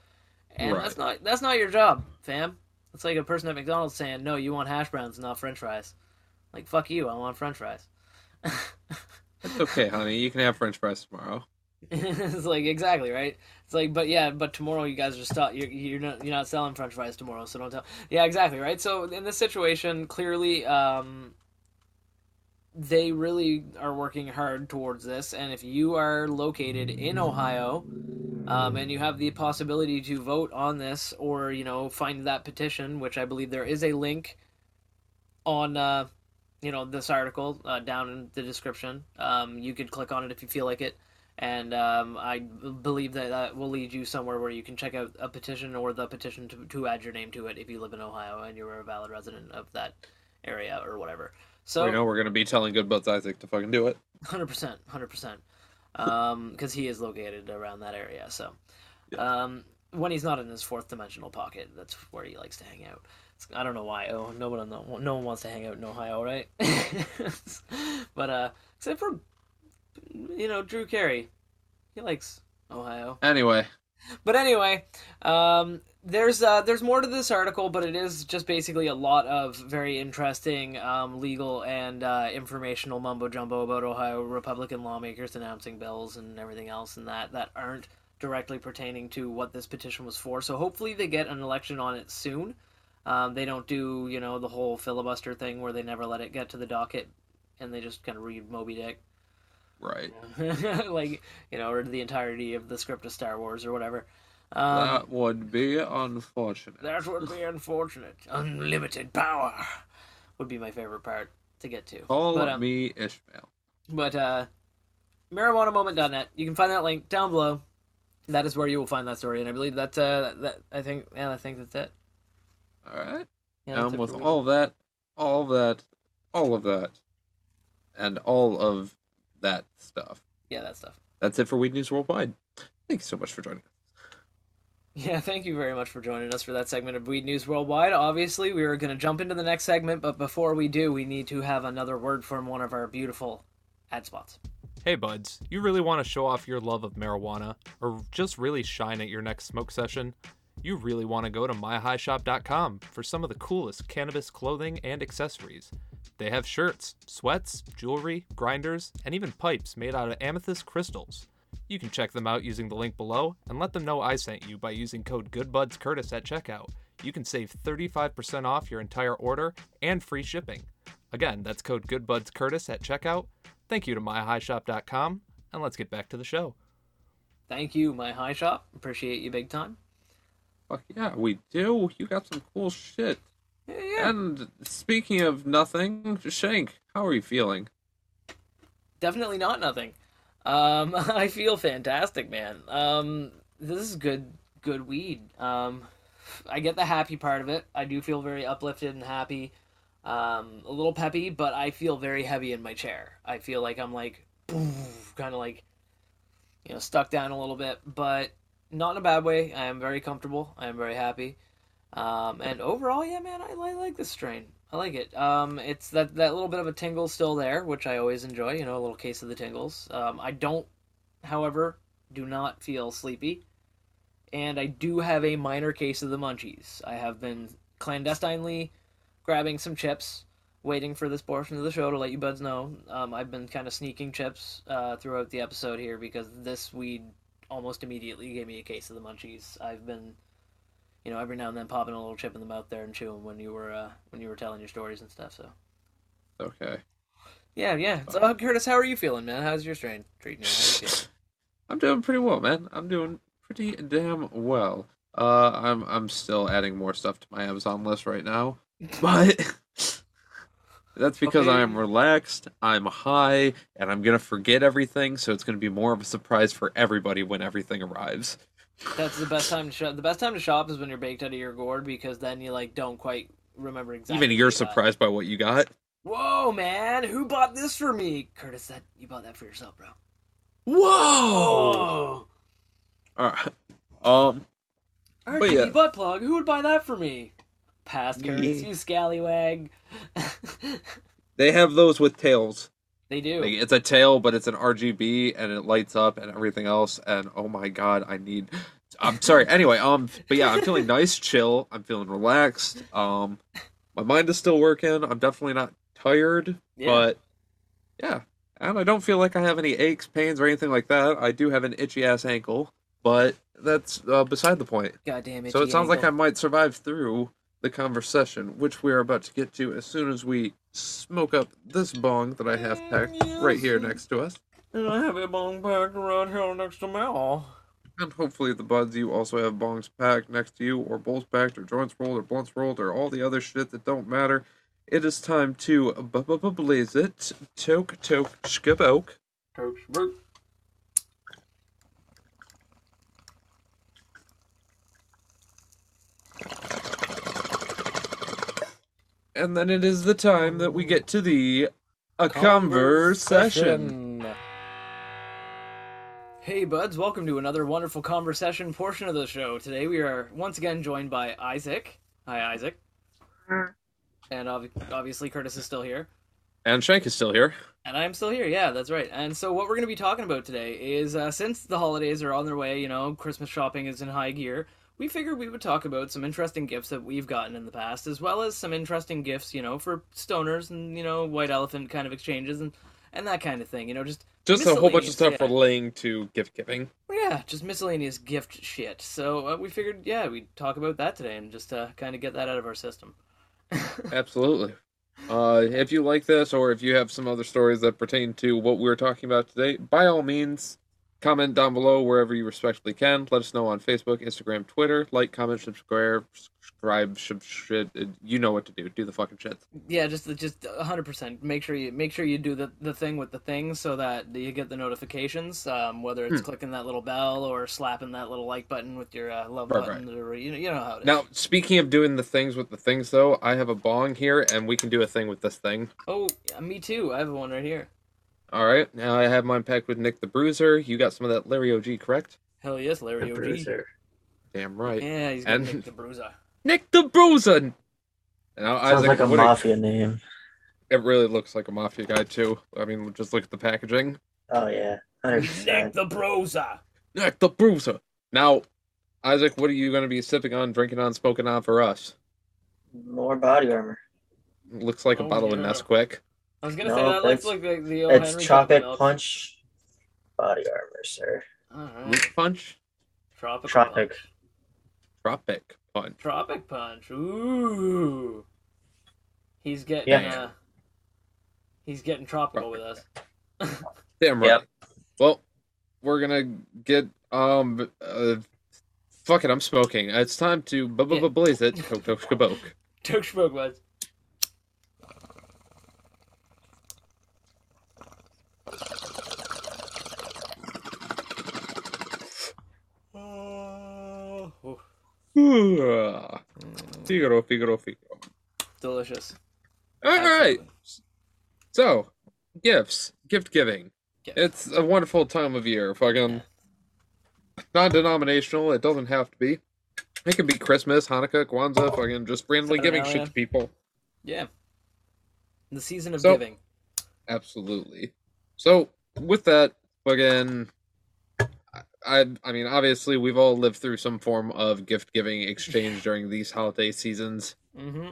and Right. that's not that's not your job, fam. It's like a person at McDonald's saying, "No, you want hash browns, not French fries." Like fuck you, I want French fries. *laughs* It's okay, honey. You can have French fries tomorrow. it's like exactly right. It's like, but yeah, but tomorrow you guys are stop. You're you're not you're not selling French fries tomorrow, so don't tell. Yeah, exactly right. So in this situation, clearly, um, they really are working hard towards this. And if you are located in Ohio, um, and you have the possibility to vote on this, or you know, find that petition, which I believe there is a link on. Uh, you know this article uh, down in the description. Um, you could click on it if you feel like it and um, I believe that that will lead you somewhere where you can check out a petition or the petition to, to add your name to it if you live in Ohio and you're a valid resident of that area or whatever. So we know we're gonna be telling Good Buds Isaac to fucking do it. hundred percent, hundred percent, because he is located around that area. So Yeah. um, when he's not in his fourth dimensional pocket, that's where he likes to hang out. I don't know why. Oh, no one, no one wants to hang out in Ohio, right? *laughs* but uh, except for you know Drew Carey, he likes Ohio. Anyway, But anyway, um, there's uh, there's more to this article, but it is just basically a lot of very interesting um, legal and uh, informational mumbo jumbo about Ohio Republican lawmakers announcing bills and everything else, and that that aren't directly pertaining to what this petition was for. So hopefully they get an election on it soon. Um, they don't do you know the whole filibuster thing where they never let it get to the docket, and they just kind of read Moby Dick, Right. *laughs* like you know, or the entirety of the script of Star Wars or whatever. Um, that would be unfortunate. that would be unfortunate. Unlimited power would be my favorite part to get to. Call But, um, me Ishmael. But uh marijuanamoment.net. You can find that link down below. That is where you will find that story, and I believe that uh that I think yeah, I think that's it. All right. Yeah, and with all that, all that, all of that, and all of that stuff. Yeah, that stuff. That's it for Weed News Worldwide. Thank you so much for joining us. Yeah, thank you very much for joining us for that segment of Weed News Worldwide. Obviously, we are going to jump into the next segment, but before we do, we need to have another word from one of our beautiful ad spots. Hey buds, you really want to show off your love of marijuana or just really shine at your next smoke session? You really want to go to myhighshop.com for some of the coolest cannabis clothing and accessories. They have shirts, sweats, jewelry, grinders, and even pipes made out of amethyst crystals. You can check them out using the link below and let them know I sent you by using code GoodBudsCurtis at checkout. You can save 35% off your entire order and free shipping. Again, that's code GoodBudsCurtis at checkout. Thank you to myhighshop.com, and let's get back to the show. Thank you, my high shop. Appreciate you big time. Fuck yeah, we do. You got some cool shit. Yeah, yeah. And speaking of nothing, Shank, how are you feeling? definitely not nothing. Um, *laughs* I feel fantastic, man. Um, this is good, good weed. Um, I get the happy part of it. I do feel very uplifted and happy. Um, a little peppy, but I feel very heavy in my chair. I feel like I'm like, kind of like, you know, stuck down a little bit, but not in a bad way. I am very comfortable. I am very happy. Um, and overall, yeah, man, I, I like this strain. I like it. Um, it's that that little bit of a tingle still there, which I always enjoy. You know, a little case of the tingles. Um, I don't, however, do not feel sleepy, and I do have a minor case of the munchies. I have been clandestinely grabbing some chips, waiting for this portion of the show to let you buds know. Um, I've been kind of sneaking chips uh, throughout the episode here because this weed almost immediately gave me a case of the munchies. I've been you know, every now and then popping a little chip in the mouth there and chewing when you were uh, when you were telling your stories and stuff. So Okay. yeah, yeah. So uh, Curtis, how are you feeling, man? How's your strain treating you? How you feeling? *laughs* I'm doing pretty well, man. I'm doing pretty damn well. Uh, I'm I'm still adding more stuff to my Amazon list right now, but *laughs* that's because Okay. I'm relaxed, I'm high, and I'm gonna forget everything. So it's gonna be more of a surprise for everybody when everything arrives. That's the best time to shop. The best time to shop is when you're baked out of your gourd because then you like don't quite remember exactly. Even you're you surprised by what you got. Whoa, man! Who bought this for me? Curtis, that you bought that for yourself, bro. Whoa! All right. Um. RGB yeah. butt plug. Who would buy that for me? Past Curtis, you scallywag. *laughs* They have those with tails. they do. Like, it's a tail, but it's an RGB and it lights up and everything else. And oh my god, I need. I'm sorry. *laughs* Anyway, um, but yeah, I'm feeling nice, chill. I'm feeling relaxed. Um, my mind is still working. I'm definitely not tired, Yeah. but yeah, and I don't feel like I have any aches, pains, or anything like that. I do have an itchy ass ankle, but that's uh, beside the point. God damn it. So it sounds like I might survive through the conversation, which we are about to get to as soon as we smoke up this bong that I have packed right here next to us. And I have a bong packed right here next to me. all. And hopefully, the buds, you also have bongs packed next to you, or bowls packed, or joints rolled, or blunts rolled, or all the other shit that don't matter. It is time to blaze it. Toke, toke, skip oak. And then it is the time that we get to the a conversation. Hey, buds, welcome to another wonderful conversation portion of the show. Today we are once again joined by Isaac. Hi, Isaac. And ob- obviously, Curtis is still here. And Shank is still here. And I'm still here, yeah, that's right. And so, what we're going to be talking about today is uh, since the holidays are on their way, you know, Christmas shopping is in high gear, we figured we would talk about some interesting gifts that we've gotten in the past, as well as some interesting gifts, you know, for stoners and, you know, white elephant kind of exchanges and, and that kind of thing. You know, just Just a whole bunch of stuff yeah. relating to gift giving. Yeah, just miscellaneous gift shit. So uh, we figured, yeah, we'd talk about that today and just uh, kind of get that out of our system. *laughs* Absolutely. Uh, if you like this, or if you have some other stories that pertain to what we were talking about today, by all means, comment down below wherever you respectfully can. Let us know on Facebook, Instagram, Twitter. Like, comment, subscribe, subscribe, sub- shit. You know what to do. Do the fucking shit. yeah, just just hundred percent. Make sure you make sure you do the, the thing with the things so that you get the notifications. Um, whether it's Hmm. clicking that little bell or slapping that little like button with your uh, love Right, button, or you know, you know how it is. Now, speaking of doing the things with the things, though, I have a bong here, and we can do a thing with this thing. Oh, me too. I have one right here. All right, now I have mine packed with Nick the Bruiser. You got some of that Larry OG, correct? Hell yes, Larry The OG. bruiser. Damn right. Yeah, he's got And- Nick the Bruiser. Nick the Bruiser. Now, Sounds Isaac, like a what do you- mafia name. It really looks like a mafia guy too. I mean, just look at the packaging. Oh yeah, hundred Nick the Bruiser. Nick the Bruiser. Now, Isaac, what are you going to be sipping on, drinking on, smoking on for us? More body armor. Looks like a Oh, bottle of yeah. Nesquik. I was gonna No, say that looks like the, the old It's Henry chocolate Milk. punch body armor, sir. Alright. Root punch, Tropic. Tropic. Punch. tropic punch. Tropic Punch. Ooh. He's getting Yeah. uh He's getting tropical with us. *laughs* Damn right. Yep. Well, we're gonna get um. Uh, fuck it, I'm smoking. It's time to bu- bu- Yeah. bu- blaze it. Coke, coke, kaboke. Took *laughs* smoke buds. Oh, ooh, Figaro, Figaro, Figaro. delicious. All right. Absolutely. So, gifts, gift giving. Gift. It's a wonderful time of year. Fucking non-denominational. It doesn't have to be. It could be Christmas, Hanukkah, Kwanzaa. Fucking just randomly giving shit to people. Yeah. The season of So- giving. Absolutely. So, with that, fucking, I, I mean, obviously, we've all lived through some form of gift giving exchange during these holiday seasons, Mm-hmm.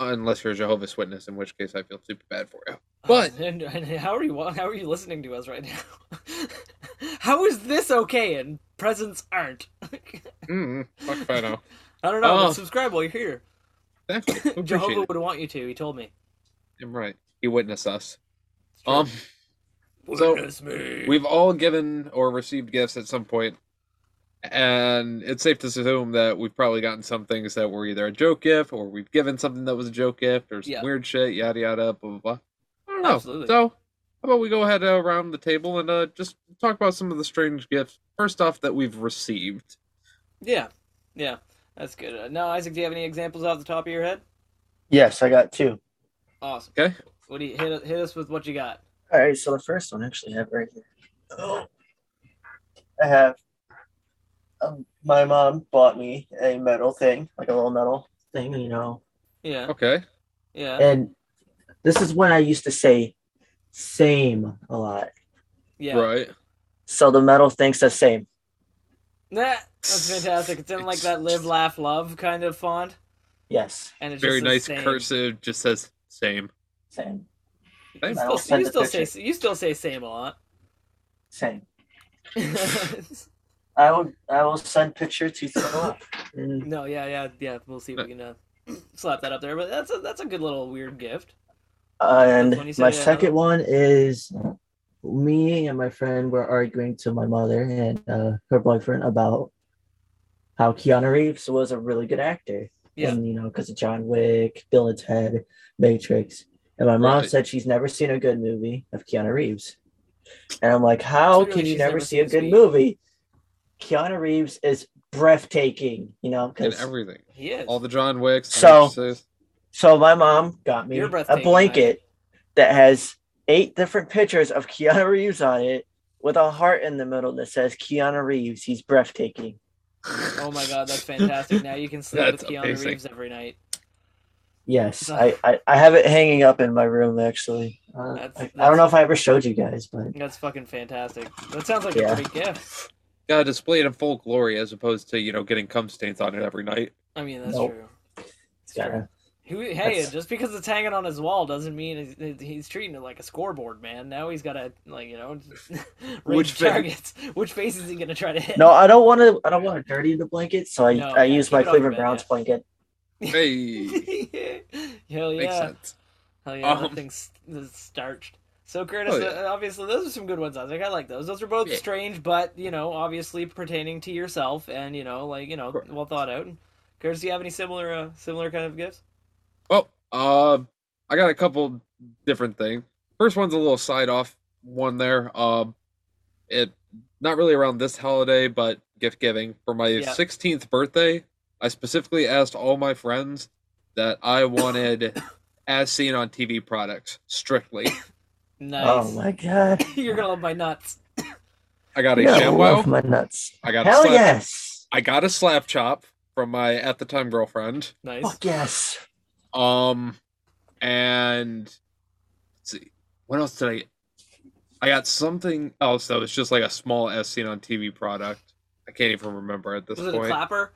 unless you're a Jehovah's Witness, in which case I feel super bad for you. But- *laughs* and, and how are you? How are you listening to us right now? *laughs* how is this okay and presents aren't? *laughs* Mm, fuck if I know. I don't know. But subscribe while you're here. Thank you. Jehovah it. would want you to. He told me. I'm right. He witnessed us. It's true. So, me. we've all given or received gifts at some point, and it's safe to assume that we've probably gotten some things that were either a joke gift or we've given something that was a joke gift or some Yeah. weird shit, yada yada, blah blah blah. I don't know. Absolutely. So, how about we go ahead uh, around the table and uh, just talk about some of the strange gifts. First off, that we've received. Yeah, yeah, that's good. Uh, now, Isaac, do you have any examples off the top of your head? Yes, I got two. Awesome. Okay. What do you hit? Hit us with what you got. All right, so the first one actually I have right here. Oh, I have. Um, my mom bought me a metal thing, like a little metal thing, you know. Yeah, Okay. yeah, And this is when I used to say "same" a lot. yeah. Right. So the metal thing says "same." Nah, that's fantastic. It's in like that live, laugh, love kind of font, Yes, and it's Very just nice same. cursive. Just says same. same, You Thanks. I will still, you still say you still say same a lot. same. *laughs* I will. I will send picture to throw up. Mm, no, yeah, yeah, yeah. We'll see if we can uh, slap that up there. But that's a that's a good little weird gift. And When you say my that, second uh, one is me and my friend were arguing to my mother and uh, her boyfriend about how Keanu Reeves was a really good actor. Yeah. And, you know, because of John Wick, Bill and Ted, Matrix. And my mom Right. said she's never seen a good movie of Keanu Reeves. And I'm like, how can you never never see a good Speed. movie? Keanu Reeves is breathtaking, you know, And because everything. He is. All the John Wicks. So- So my mom got me a breathtaking, blanket that has eight different pictures of Keanu Reeves on it with a heart in the middle that says Keanu Reeves. He's breathtaking. Oh my god, that's fantastic! Now you can sleep *laughs* with That's Keanu amazing. Reeves every night. Yes, I, I, I have it hanging up in my room actually. Uh, That's- I, I don't know if I ever showed you guys, but That's fucking fantastic. That sounds like Yeah. a great gift. Gotta display it in full glory as opposed to, you know, getting cum stains on it every night. I mean, that's Nope. true. It's yeah, true. Who, hey, That's- just because it's hanging on his wall doesn't mean he's, he's treating it like a scoreboard, man. Now he's got to, like, you know, *laughs* Which which face? targets. Which face is he going to try to hit? No, I don't want to. I don't want to dirty the blanket, so I No, I yeah, use my Cleveland the bed, Browns yeah. blanket. Hey, *laughs* Hell makes yeah. sense. Hell yeah, Um, starched. So Curtis, Oh, yeah. uh, obviously those are some good ones. I think I like those. Those are both Yeah. strange, but you know, obviously pertaining to yourself and you know, like you know, Sure. well thought out. Curtis, do you have any similar, uh, similar kind of gifts? Well, uh, I got a couple different things. First one's a little side off one there. Um, it not really around this holiday, but gift giving for my Yeah. 16th birthday. I specifically asked all my friends that I wanted *coughs* as seen on TV products strictly. *coughs* Nice. Oh my god! *laughs* You're gonna love my nuts. I got a Yeah, love ShamWow. my nuts. I got a Hell slap. yes! I got a slap chop from my at the time girlfriend. Nice. Fuck yes! Um, and let's see, what else did I? I got something else that was just like a small S seen on TV product. I can't even remember at this point. Was it a clapper?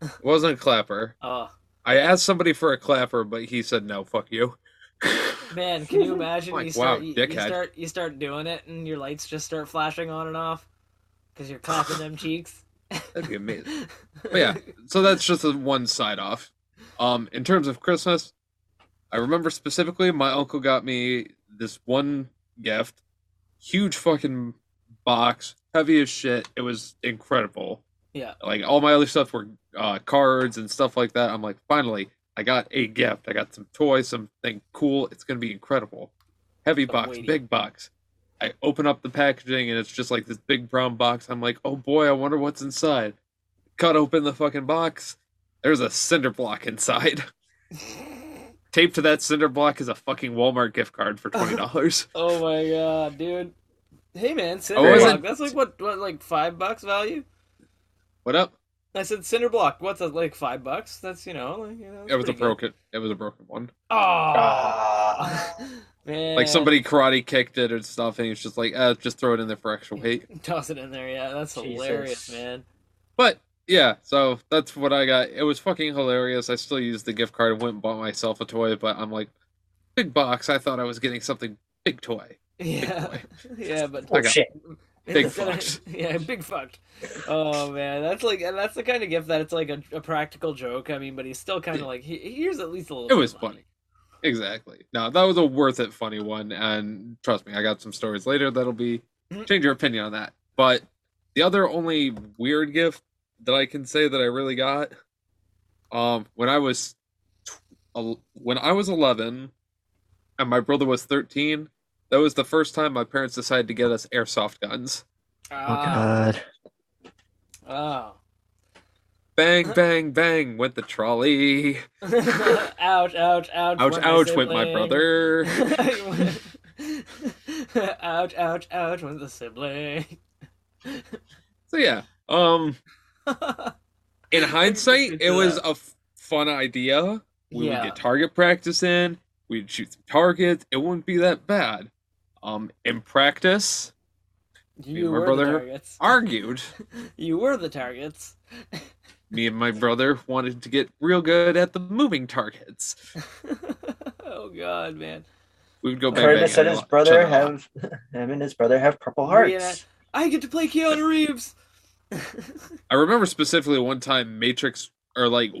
It wasn't a clapper. Oh I asked somebody for a clapper, but he said no. Fuck you. *laughs* man, can you imagine? Like, you start, wow, you, you start, you start doing it, and your lights just start flashing on and off because you're clapping them *laughs* cheeks. That'd be amazing. *laughs* But yeah, so that's just a one side off. Um, in terms of Christmas, I remember specifically my uncle got me this one gift, huge fucking box, heavy as shit. It was incredible. Yeah. Like all my other stuff were uh, cards and stuff like that. I'm like, finally, I got a gift. I got some toys, something cool. It's gonna be incredible. Heavy I'm box, waiting. big box. I open up the packaging and it's just like this big brown box. I'm like, oh boy, I wonder what's inside. Cut open the fucking box. There's a cinder block inside. *laughs* Taped to that cinder block is a fucking Walmart gift card for twenty *laughs* dollars. Oh my god, dude. Hey man, cinder block. That's like what, what, like five bucks value? What up? I said cinder block. What's that? Like five bucks? That's you know, like, you know. It was a broken. It was a broken one. Oh, Ah. *laughs* man. Like somebody karate kicked it or stuff, and he's just like, uh, just throw it in there for extra *laughs* weight. toss it in there. Yeah, that's Jesus. hilarious, man. But yeah, so that's what I got. It was fucking hilarious. I still used the gift card and went and bought myself a toy, but I'm like, big box. I thought I was getting something big toy. Yeah, boy. *laughs* yeah, but I got- Shit. Big fucked. *laughs* Yeah, big fucked. Oh man, that's like that's the kind of gift that it's like a, a practical joke. I mean, but he's still kind of like he, here's at least a little. It was funny. Exactly. No, that was a worth it funny one, and trust me, I got some stories later that'll be Mhm. change your opinion on that. But the other only weird gift that I can say that I really got, um, when I was when I was eleven, and my brother was thirteen. That was the first time my parents decided to get us airsoft guns. Oh Ah, god. oh. Bang, *laughs* bang, bang went the trolley. *laughs* ouch! Ouch! Ouch! Ouch, went my ouch went my brother. *laughs* ouch! Ouch! Ouch! Went the sibling. So yeah, um, in hindsight, it was a f- fun idea. We Yeah. would get target practice in. We'd shoot some targets. It wouldn't be that bad. Um, in practice, You and my were brother targets. argued. *laughs* You were the targets. *laughs* Me and my brother wanted to get real good at the moving targets. *laughs* oh God, man! We would go I've bang heard bang. that said at his brother other have him and his brother have purple hearts. Yeah. I get to play Keanu Reeves. I remember specifically one time Matrix or like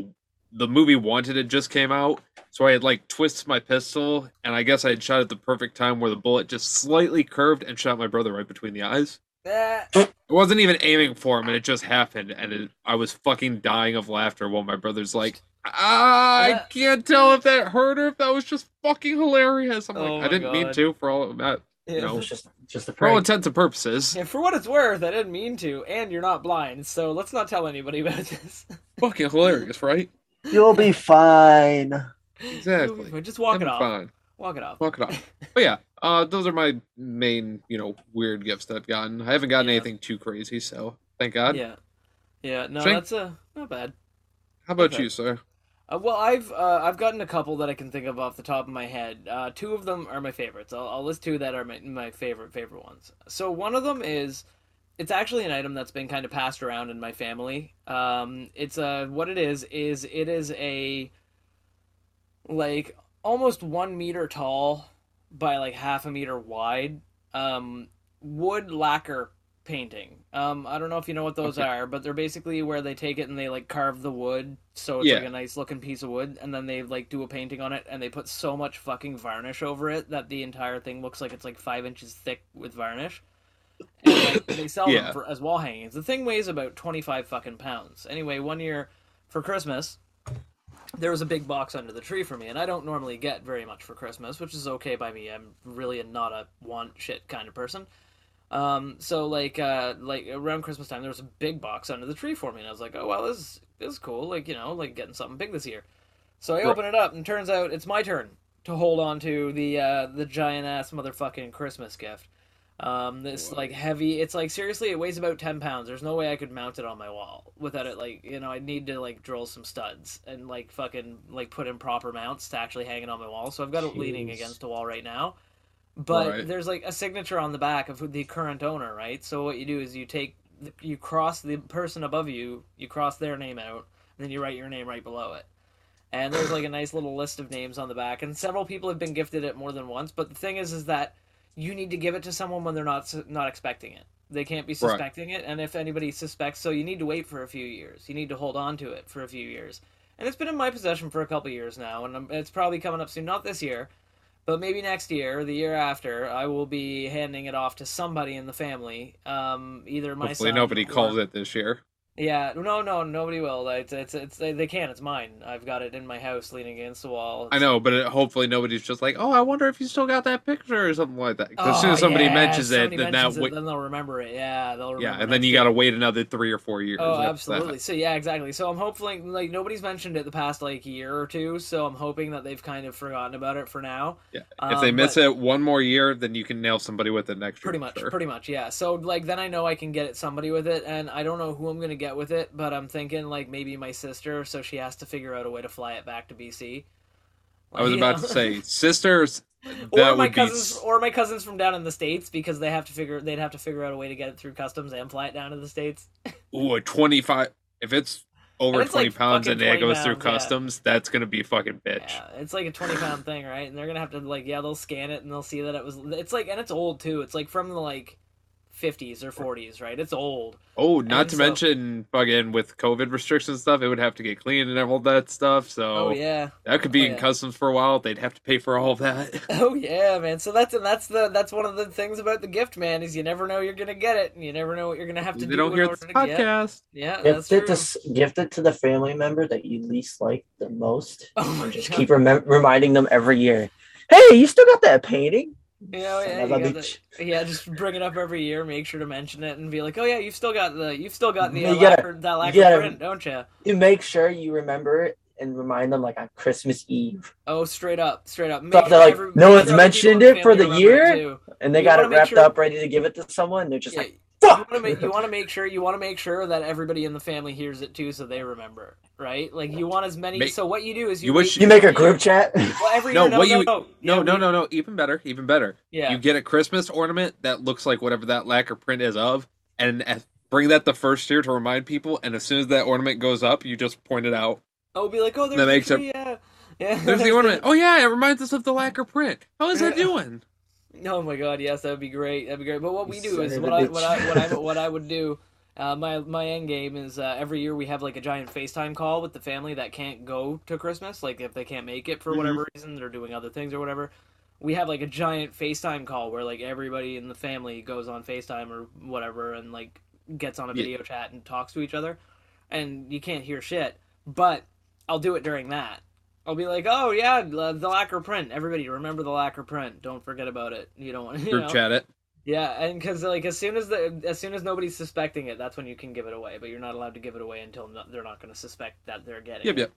the movie Wanted had just came out, so I had like twisted my pistol, and I guess I had shot at the perfect time where the bullet just slightly curved and shot my brother right between the eyes. I wasn't even aiming for him, and it just happened, and it, I was fucking dying of laughter while my brother's like, ah, I can't tell if that hurt or if that was just fucking hilarious. I'm like, Oh I didn't mean to for all that, yeah. No. It's just just a for all intents and purposes. Yeah, for what it's worth, I didn't mean to, and you're not blind, so let's not tell anybody about this. *laughs* Fucking hilarious, right? You'll be fine. Exactly. Just walk I'm it off. Fine. Walk it off. Walk it off. But yeah, uh, those are my main, you know, weird gifts that I've gotten. I haven't gotten Yeah. anything too crazy, so thank God. Yeah. Yeah. No, Shane? that's uh, not bad. How about Okay. you, sir? Uh, well, I've uh, I've gotten a couple that I can think of off the top of my head. Uh, two of them are my favorites. I'll, I'll list two that are my, my favorite favorite ones. So one of them is, it's actually an item that's been kind of passed around in my family. Um, it's a what it is is it is a like almost one meter tall by like half a meter wide um, wood lacquer painting. Um, I don't know if you know what those Okay. are, but they're basically where they take it and they like carve the wood so it's like a nice looking piece of wood, and then they like do a painting on it and they put so much fucking varnish over it that the entire thing looks like it's like five inches thick with varnish. And they sell Yeah. them for, as wall hangings. The thing weighs about twenty five fucking pounds. Anyway, one year for Christmas, there was a big box under the tree for me, and I don't normally get very much for Christmas, which is okay by me. I'm really not a want shit kind of person. Um, so like uh like around Christmas time there was a big box under the tree for me and I was like, Oh well this is this is cool, like, you know, like getting something big this year. So I Right. open it up and turns out it's my turn to hold on to the uh the giant ass motherfucking Christmas gift. Um this like heavy it's like seriously it weighs about ten pounds. There's no way I could mount it on my wall without it like you know, I'd need to like drill some studs and like fucking like put in proper mounts to actually hang it on my wall. So I've got it leaning against a wall right now but Right. there's like a signature on the back of the current owner, right? So what you do is you take you cross the person above you, you cross their name out, and then you write your name right below it. And there's like a nice little list of names on the back, and several people have been gifted it more than once. But the thing is, is that you need to give it to someone when they're not not expecting it. They can't be suspecting it, and if anybody suspects, so you need to wait for a few years. You need to hold on to it for a few years. And it's been in my possession for a couple years now, and it's probably coming up soon. Not this year, but maybe next year, or the year after, I will be handing it off to somebody in the family. Um, either my Hopefully nobody or- calls it this year. Yeah, no, no, nobody will. It's, it's, it's, they can. It's mine. I've got it in my house, leaning against the wall. I know, but it, hopefully nobody's just like, oh, I wonder if you still got that picture or something like that. 'Cause as soon Oh, as somebody yeah, mentions it, then mentions that it, then they'll remember it. Yeah, they'll remember. yeah, and then you got to wait another three or four years. Oh, after that. absolutely. So yeah, exactly. So I'm hopefully like nobody's mentioned it the past like year or two. So I'm hoping that they've kind of forgotten about it for now. Yeah. If they Um, miss but- it one more year, then you can nail somebody with it next year. pretty much sure. pretty much yeah so like then i know i can get it somebody with it and i don't know who i'm gonna get with it but i'm thinking like maybe my sister so she has to figure out a way to fly it back to bc I was about know? to say, *laughs* sisters. or my would be cousins s- or my cousins from down in the states because they have to figure they'd have to figure out a way to get it through customs and fly it down to the states *laughs* ooh, a twenty-five. If it's over it's twenty like pounds and it 20 goes through pounds, yeah. customs, that's gonna be a fucking bitch. yeah it's like a 20 pound thing right and they're gonna have to like yeah they'll scan it and they'll see that it was it's like and it's old too it's like from the like 50s or 40s right it's old Oh, not And to so- mention, fucking with COVID restrictions and stuff, it would have to get cleaned and all that stuff. So oh yeah that could be Oh, in yeah. customs for a while. They'd have to pay for all of that. *laughs* Oh yeah, man. So that's and that's the that's one of the things about the gift, man. Is you never know you're gonna get it, and you never know what you're gonna have to they do. don't hear order this get. podcast. Yeah, that's Gift it, to, gift it to the family member that you least like the most. Oh just God. keep remem- reminding them every year. Hey, you still got that painting? You know, yeah, you got bitch. the- yeah. Just bring it up every year. Make sure to mention it and be like, oh yeah, you've still got the you've still got the uh, You gotta- lacquer, that lacquer gotta- print, don't you? You make sure you remember it and remind them like on Christmas Eve. Oh, straight up, straight up. So they're like, every- no one's sure other people in mentioned it for the year? too. And they You got it wrapped sure- up, ready to give it to someone. They're just Yeah, like! *laughs* want to make you want to make sure you want to make sure that everybody in the family hears it too, so they remember, right? Like you want as many. Make- so what you do is you you wish- wait you make a group chat. *laughs* Well, every No, year, no, what no, you- no, No, Yeah, no, we- no, no. Even better, even better. Yeah, You get a Christmas ornament that looks like whatever that lacquer print is of, and bring that the first year to remind people. And as soon as that ornament goes up, you just point it out. I'll be like, oh, there's That the makes it- yeah, *laughs* yeah. There's the ornament. Oh yeah, it reminds us of the lacquer print. How is that doing? Oh my god, yes, that would be great. That'd be great. But what we do is of what a I what I what I *laughs* what I would do. Uh, my my end game is uh, every year we have like a giant FaceTime call with the family that can't go to Christmas. Like if they can't make it for whatever reason, they're doing other things or whatever. We have like a giant FaceTime call where like everybody in the family goes on FaceTime or whatever and like gets on a Yeah. video chat and talks to each other, and you can't hear shit. But I'll do it during that. I'll be like, oh yeah, the, the lacquer print. Everybody remember the lacquer print. Don't forget about it. You don't want *laughs* you Group know? chat it. Yeah, and because like as soon as the as soon as nobody's suspecting it, that's when you can give it away. But you're not allowed to give it away until no, they're not going to suspect that they're getting. Yep, it. yep.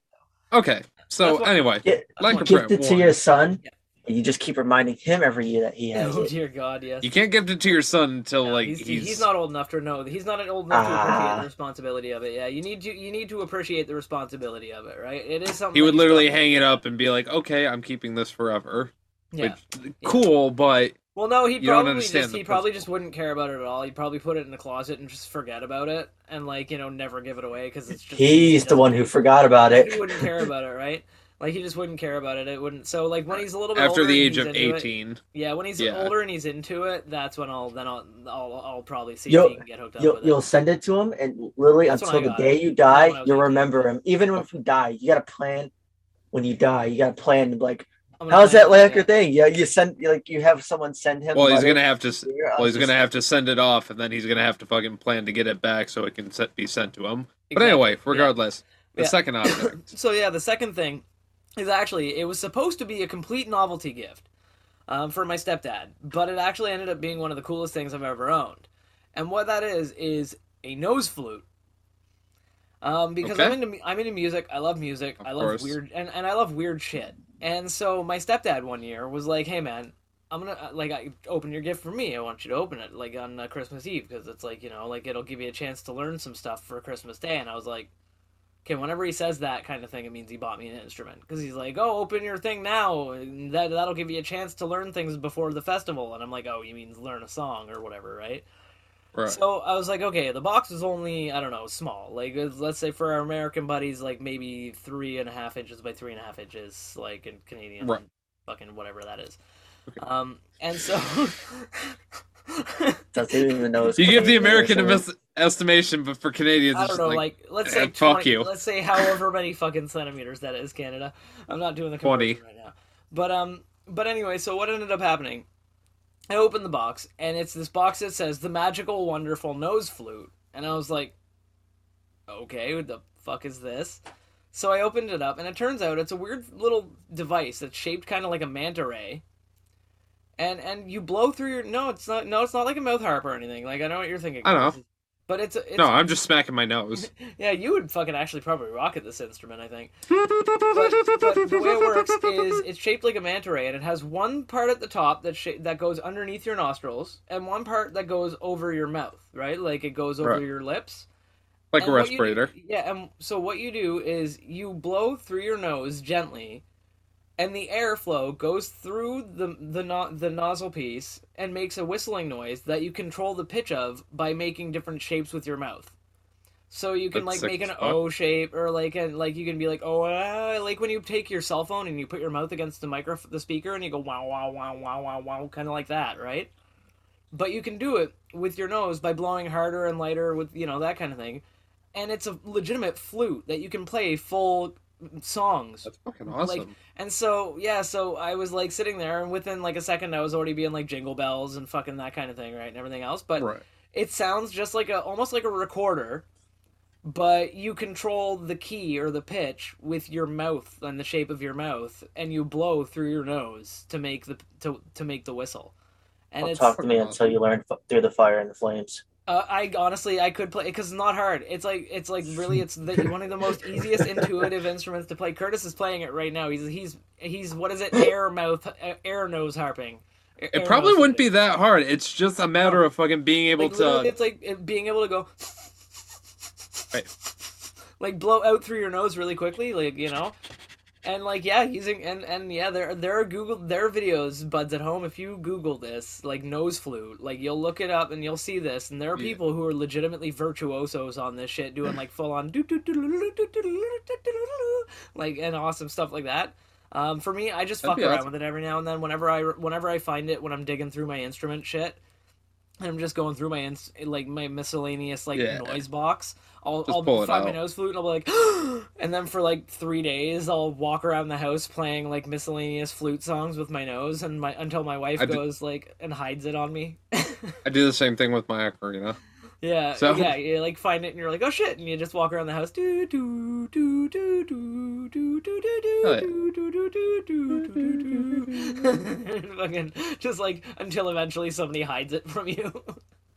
Okay. So anyway, Yeah, lacquer what- gift print it to one. your son. Yeah. And you just keep reminding him every year that he has Oh it. dear God, yes. You can't give it to your son until No, like he's, he's, he's not old enough to know. He's not old enough to appreciate Ah. the responsibility of it. Yeah, you need to you need to appreciate the responsibility of it, right? It is something. He would literally hang it up and be like, "Okay, I'm keeping this forever." Yeah. Which cool, but Well, no, he probably just the he probably just wouldn't care about it at all. He'd probably put it in the closet and just forget about it, and like you know never give it away because it's just He's the one who forgot about it. *laughs* he wouldn't care about it, right? Like he just wouldn't care about it. It wouldn't. So like when he's a little bit After older the and age he's of into it- eighteen. yeah, when he's Yeah. older and he's into it, that's when I'll then I'll I'll, I'll probably see You'll- if he can get hooked up You'll with you'll send it to him, and literally That's until the day it. you die, when I was you'll 18. remember him. Even if you die, you gotta plan. When you die, you gotta plan. Like, how's that it, like your yeah. thing? Yeah, you send like you have someone send him. Well, he's gonna have to. s- Well, he's gonna have to send it off, and then he's gonna have to fucking plan to get it back so it can set, be sent to him. But Exactly, anyway, yeah. regardless, the Yeah. second object. *coughs* So yeah, the second thing is actually it was supposed to be a complete novelty gift um, for my stepdad, but it actually ended up being one of the coolest things I've ever owned. And what that is is a nose flute. Um, because Okay. I'm into I'm into music. I love music. Of I love course. weird and, and I love weird shit. And so my stepdad one year was like, "Hey man, I'm gonna uh, like I, open your gift for me. I want you to open it like on uh, Christmas Eve because it's like you know like it'll give you a chance to learn some stuff for Christmas Day." And I was like, "Okay." Whenever he says that kind of thing, it means he bought me an instrument because he's like, "Oh, open your thing now. and That that'll give you a chance to learn things before the festival." And I'm like, "Oh, you mean learn a song or whatever, right?" Right. So I was like, okay, the box is only I don't know small. Like let's say for our American buddies, like maybe three and a half inches by three and a half inches, like in Canadian, Right. fucking whatever that is. Okay. Um, and so *laughs* *laughs* doesn't even know. his You give the American measurement. emis- estimation, but for Canadians, I don't know, like, like, let's eh, say fuck 20, you. Let's say however many fucking centimeters that is, Canada. I'm not doing the 20. right now. But um, but anyway, so what ended up happening? I opened the box, and it's this box that says the magical, wonderful nose flute, and I was like, okay, what the fuck is this? So I opened it up, and it turns out it's a weird little device that's shaped kind of like a manta ray. And and you blow through your no, it's not no, it's not like a mouth harp or anything. Like I know what you're thinking. I know. Chris. But it's, it's no, I'm just smacking my nose. *laughs* yeah, you would fucking actually probably rock at this instrument, I think. But, but the way it works is it's shaped like a manta ray, and it has one part at the top that sh- that goes underneath your nostrils, and one part that goes over your mouth, right? Like it goes over Right. your lips. like a And what you do- respirator. yeah, and so what you do is you blow through your nose gently, and the airflow goes through the the no- the nozzle piece and makes a whistling noise that you control the pitch of by making different shapes with your mouth. So you can That's like make an. O shape, or like a, like you can be like oh ah, like when you take your cell phone and you put your mouth against the micro the speaker and you go wow wow wow wow wow wow kind of like that, right? But you can do it with your nose by blowing harder and lighter with you know that kind of thing, and it's a legitimate flute that you can play full songs. That's fucking awesome. Like, and so yeah, so I was like sitting there, and within like a second, I was already being like jingle bells and fucking that kind of thing, right, and everything else. But right. it sounds just like a almost like a recorder, but you control the key or the pitch with your mouth and the shape of your mouth, and you blow through your nose to make the to to make the whistle. And Don't it's talk to me until you learn f- through the fire and the flames. Uh, I honestly I could play because it's not hard. It's like it's like really it's the, *laughs* one of the most easiest intuitive instruments to play. Curtis is playing it right now. He's he's he's what is it? *laughs* Air mouth, uh, air nose harping. Air It probably wouldn't be that hard. It's just a matter of fucking being able Like, to. it's like being able to go. Right. *laughs* Like blow out through your nose really quickly, like you know, and like yeah, using and and yeah, there there are Google there are videos, buds at home. If you Google this, like nose flute, like you'll look it up and you'll see this, and there are Yeah. people who are legitimately virtuosos on this shit, doing like full on like and awesome stuff like that. Um, for me, I just That'd fuck around awesome. with it every now and then. Whenever I whenever I find it when I'm digging through my instrument shit, I'm just going through my ins- like my miscellaneous like Yeah. noise box. I'll I'll find my nose flute and I'll be like, *gasps* and then for like three days I'll walk around the house playing like miscellaneous flute songs with my nose, and my until my wife I do- goes like and hides it on me. *laughs* I do the same thing with my ocarina. Yeah, So- yeah, you like find it and you're like, oh shit, and you just walk around the house, do do do do do do do do do do do do do do fucking just like until eventually somebody hides it from you.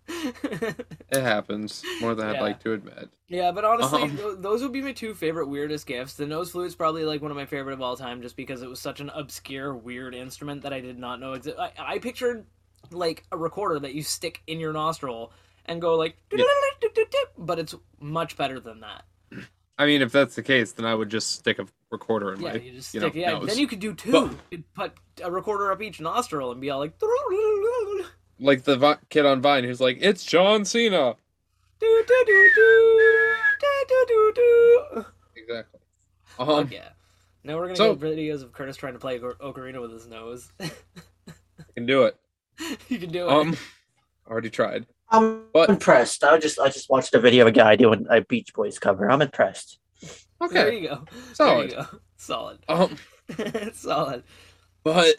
It happens more than I'd Yeah. like to admit. yeah, but honestly, Um. th- those would be my two favorite weirdest gifts. The nose flute's probably like one of my favorite of all time, just because it was such an obscure, weird instrument that I did not know existed. I, I pictured like a recorder that you stick in your nostril and go like, but it's much better than that. I mean, if that's the case, then I would just stick a recorder in yeah, my you just stick, you know, yeah. Nose. Then you could do two. But, put a recorder up each nostril and be all like, like the vi- kid on Vine who's like, "It's John Cena." Do do do do do do do. Exactly. Um, yeah. Now we're gonna so, get videos of Curtis trying to play ocarina with his nose. you can do it. you can do it. Um, already tried. I'm But- impressed. I just I just watched a video of a guy doing a Beach Boys cover. I'm impressed. Okay, there you go. Solid. There you go. *laughs* Solid. Um, *laughs* Solid. but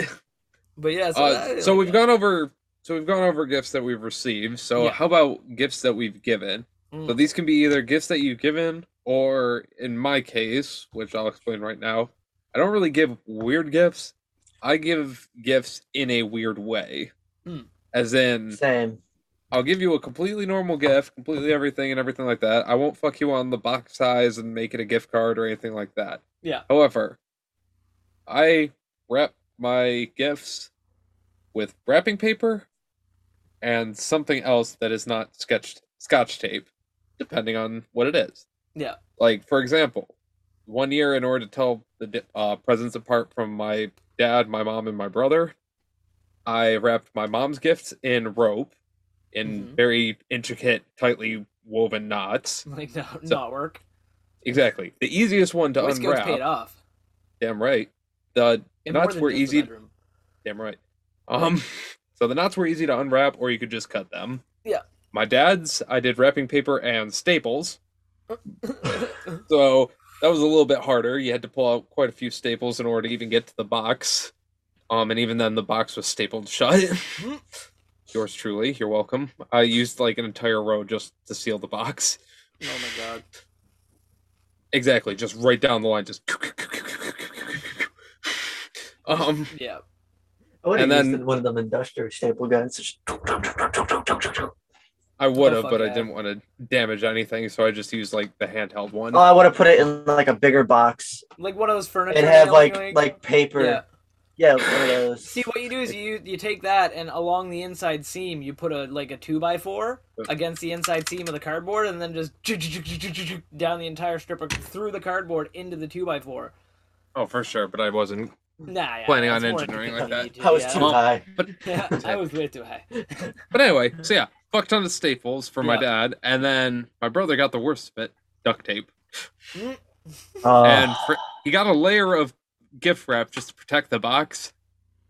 But yeah, so, uh, I- so we've gone over. So we've gone over gifts that we've received. So Yeah. how about gifts that we've given? Mm. So these can be either gifts that you've given, or in my case, which I'll explain right now, I don't really give weird gifts. I give gifts in a weird way. Hmm. As in, Same. I'll give you a completely normal gift, completely everything and everything like that. I won't fuck you on the box size and make it a gift card or anything like that. Yeah. However, I wrap my gifts with wrapping paper and something else that is not sketched scotch tape, depending on what it is. Yeah. Like for example, one year in order to tell the uh, presents apart from my dad, my mom, and my brother, I wrapped my mom's gifts in rope, in Mhm. very intricate, tightly woven knots. *laughs* like no, So- not work. Exactly, the easiest one to Scouts paid unwrap. off. Damn right. The more knots were easy. Damn right. Um, *laughs* so the knots were easy to unwrap, or you could just cut them. Yeah. My dad's, I did wrapping paper and staples. *coughs* So that was a little bit harder. You had to pull out quite a few staples in order to even get to the box. Um, and even then, the box was stapled shut. *laughs* Yours truly, you're welcome. I used like an entire row just to seal the box. oh my god. Exactly, just right down the line, just. Um, Yeah. I would have And used then- one of them industrial staple guns. Just- I would have, fuck but I didn't want to damage anything, so I just used like the handheld one. Oh, I would have put it in like a bigger box Like one of those furniture. and have nailing, like like paper. Yeah. Yeah, one of those. See what you do is you you take that and along the inside seam you put a like a two by four against the inside seam of the cardboard and then just *laughs* down the entire strip of, through the cardboard into the two by four. Oh, for sure, but I wasn't. Nah, yeah, Planning on engineering like inconvenient, I was yeah. too Well, high. But *laughs* Yeah, I was way too high. *laughs* but anyway, so yeah, fuck ton of staples for my Yeah. dad, and then my brother got the worst of it, duct tape, Uh, and for, he got a layer of gift wrap just to protect the box,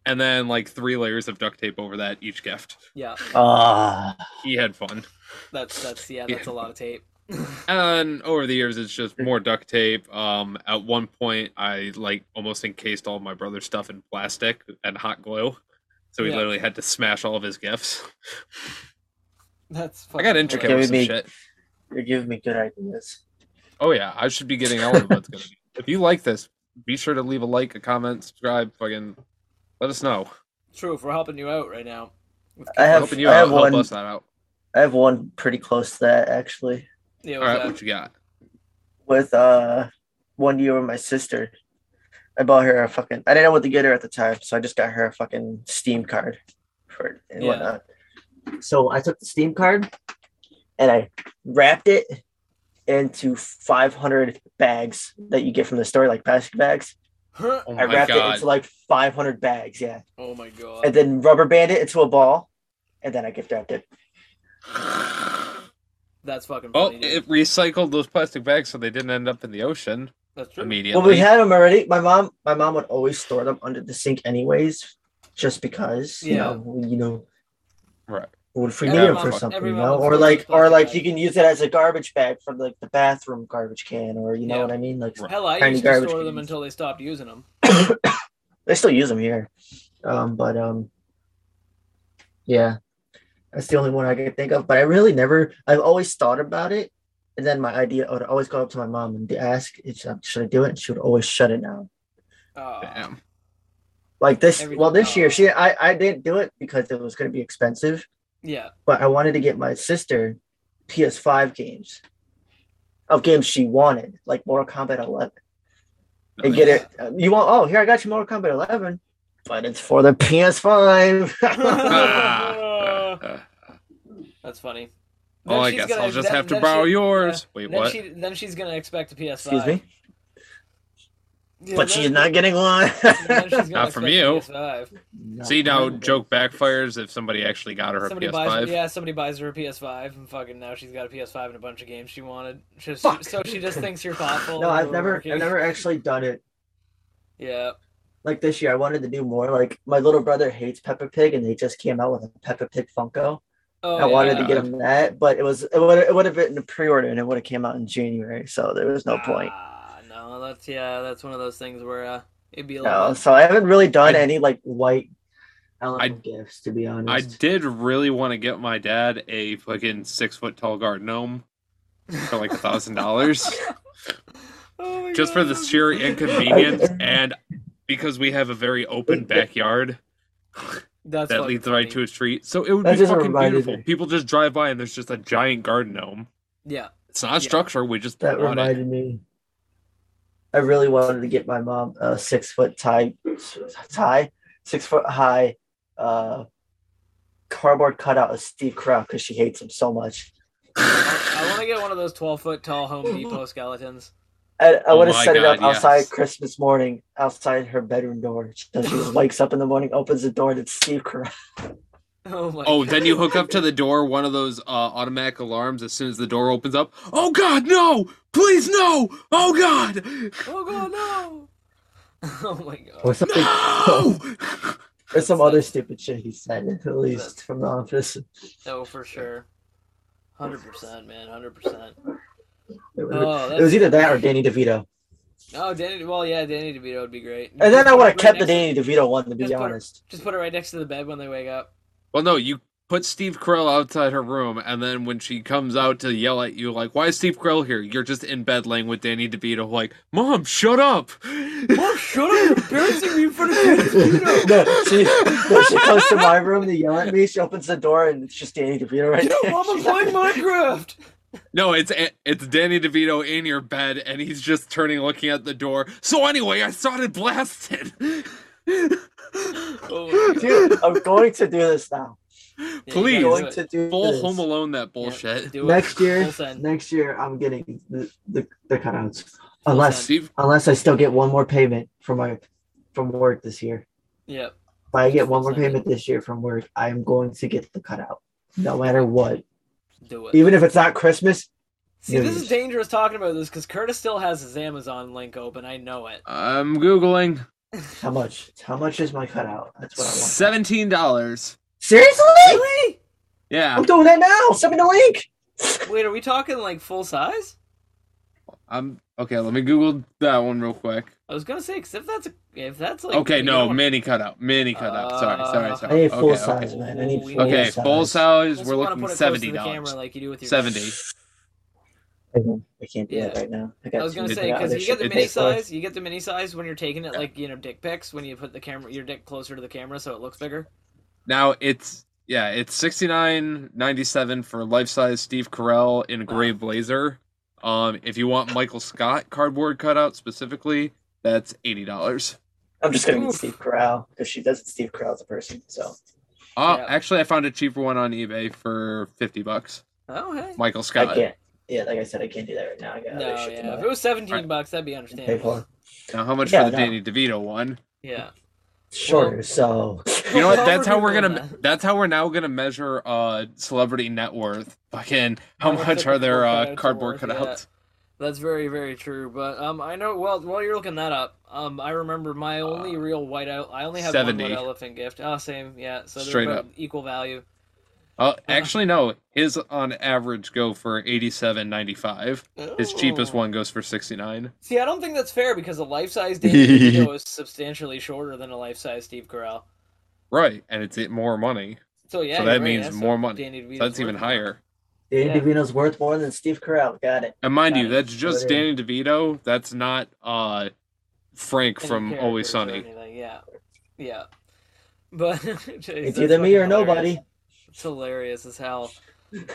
and then like three layers of duct tape over that each gift. Yeah, uh, He had fun. that's that's yeah, Yeah. that's a lot of tape. *laughs* And over the years, it's just more duct tape. Um, at one point, I like almost encased all my brother's stuff in plastic and hot glue, so he Yeah. literally had to smash all of his gifts. That's I got intricate Give with some me- shit. you're giving me good ideas. Oh yeah, I should be getting all of what's gonna be. If you like this, be sure to leave a like, a comment, subscribe, fucking let us know. True, if we're helping you out right now. I have- Helping you I out, have help one- us that out. I have one pretty close to that actually. Yeah, All what's right, that? what you got? With uh, one year with my sister, I bought her a fucking. I didn't know what to get her at the time, so I just got her a fucking Steam card for it and Yeah. whatnot. So I took the Steam card and I wrapped it into 500 bags that you get from the store, like plastic bags. Huh? Oh I my wrapped it into like 500 bags, yeah, Oh my god. and then rubber band it into a ball, and then I gift wrapped it. *sighs* That's fucking Well, funny. dude. it recycled those plastic bags so they didn't end up in the ocean That's true. immediately. Well, we had them already. My mom, my mom would always store them under the sink, anyways, just because you know, you know, Right. What if we Every need them for something, every you know, or like, or like you can use it as a garbage bag for like the bathroom garbage can, or you know Yeah. what I mean. Like Right. Hell, I tiny used to garbage store them until they stopped using them. *coughs* they still use them here, um, but um, yeah, that's the only one I can think of. But I really never. I've always thought about it, and then my idea I would always go up to my mom and ask, uh, "Should I do it?" And she would always shut it down. Oh, Damn. Like this, Every- well, this year she, I, I didn't do it because it was going to be expensive. Yeah. but I wanted to get my sister PS5 games of games she wanted, like Mortal Kombat 11, and get it. uh, You want? Oh, here I got you Mortal Kombat 11, but it's for the PS5. *laughs* That's funny. well, Then I guess gonna- I'll just then- have to borrow she- yours. yeah. Wait, then what? She, then she's gonna expect a PS5. Excuse me, Yeah, but she's not getting one. *laughs* then she's Not from you. PS5. See now, joke backfires if somebody actually got her a Somebody PS5. buys, yeah, somebody buys her a PS5, and fucking now she's got a PS5 and a bunch of games she wanted. Just, Fuck. so she just thinks you're thoughtful. No, I've never, working. I've never actually done it. Yeah. Like this year, I wanted to do more. Like my little brother hates Peppa Pig, and they just came out with a Peppa Pig Funko. Oh, I wanted to get him that, but it was it would it would have been a pre-order, and it would have came out in January, so there was no point. Ah, no, that's yeah, that's one of those things where uh, it'd be a No, little. bit- so I haven't really done I- any like white elephant gifts, to be honest. I did really want to get my dad a fucking six foot tall garden gnome for like a thousand dollars. *laughs* Oh my just for the sheer inconvenience and because we have a very open backyard That's that fucking leads right to a street. So it would That be fucking beautiful. me. People just drive by and there's just a giant garden gnome. Yeah. It's not a Yeah. structure, we just that put on it. reminded me. I really wanted to get my mom a six foot tie, tie, six foot high, uh, cardboard cutout of Steve Carell because she hates him so much. I want to get one of those twelve foot tall Home Depot skeletons. I, I Oh would have my set it up outside yes. Christmas morning, outside her bedroom door. So she just wakes up in the morning, opens the door, and it's Steve Carell. *laughs* *laughs* Oh my. Oh, God. then you hook up to the door one of those uh, automatic alarms as soon as the door opens up. Oh God, no! Please no! Oh God, Oh god, no! *laughs* Oh my god. Or something. no! *laughs* Or some other stupid shit he said, at least from the office. Oh, for sure. Hundred percent, man. Hundred percent. It was, Oh, it was either that or Danny DeVito. Oh, Danny. Well, yeah, Danny DeVito would be great. And then I would have Right kept the Danny DeVito one, to be Just put it- honest. Just put it right next to the bed when they wake up. Well, no, you put Steve Carell outside her room, and then when she comes out to yell at you, like, "Why is Steve Carell here?" You're just in bed laying with Danny DeVito, like, "Mom, shut up!" Mom, shut up! You're embarrassing me in front of Danny DeVito. *laughs* no, she, no, she comes to my room to yell at me. She opens the door and it's just Danny DeVito right Yo, there. Mom, I'm playing Minecraft. No, it's it's Danny DeVito in your bed, and he's just turning, looking at the door. So anyway, I started blasting. *laughs* Oh. Dude, I'm going to do this now. Yeah, I'm Please. going to do Full this. Home Alone that Yeah, bullshit. do. Next year, next year, I'm getting the, the, the cutouts. Unless Steve, unless I still get one more payment from my from work this year. Yep. If I get one more payment this year from work, I am going to get the cutout, no matter what. Do it. Even if it's not Christmas, See, this is dangerous talking about this because Curtis still has his Amazon link open. I know it. I'm googling how much? How much is my cutout? That's what I want. seventeen dollars. Seriously? Really? Yeah, I'm doing that now. Send me the link. *laughs* Wait, are we talking like full size? I'm okay. Let me Google that one real quick. I was gonna say, 'cause if that's a, if that's like Okay, no, don't- mini cutout, mini cutout. sorry, sorry, Uh, sorry. I need full okay, size, okay. man. I need Ooh, full Okay, size. full size. We're looking put it seventy to camera dollars. like you do with your Seventy. *laughs* *laughs* I can't- I can't do that Yeah. right now. I, I was gonna say because you get the mini pay for. size, you get the mini size when you're taking it like you know dick pics when you put the camera your dick closer to the camera so it looks bigger. Now it's yeah, it's sixty nine ninety seven for life size Steve Carell in a gray blazer. Um, if you want Michael Scott cardboard cutout specifically, that's eighty dollars. I'm just gonna get Steve Carell because she does Steve Carell as a person. So Uh, Yeah. actually, I found a cheaper one on eBay for fifty bucks. Oh hey. Michael I Scott. can't. Yeah, like I said, I can't do that right now. I got No, yeah. If it was seventeen Alright. bucks, that'd be pay understandable. for. Now, how much Yeah, for the no. Danny DeVito one? Yeah. Sure. So You know what? *laughs* That's how we're gonna. That's how we're now gonna measure uh celebrity net worth. Fucking how How much much are their uh, cardboard worth, cutouts? That's very, very true. But um, I know. Well, while you're looking that up, um, I remember my only Uh, real white out. I only have 70. one white elephant gift. Oh, same. Yeah. So they're Straight about up. equal value. Uh, actually, no. His on average go for eighty seven ninety five. His cheapest Oh. one goes for sixty nine. See, I don't think that's fair because a life size Danny DeVito *laughs* is substantially shorter than a life size Steve Carell. Right, and it's it more money. So yeah, So that right, means that's more money. Danny So that's even higher. Danny Yeah. DeVito's worth more than Steve Carell. Got it. And mind you, it. that's just What Danny DeVito. That's not uh Frank Any from Always Sunny. Yeah, yeah. *laughs* But *laughs* It's it's either me or nobody. It's hilarious as hell.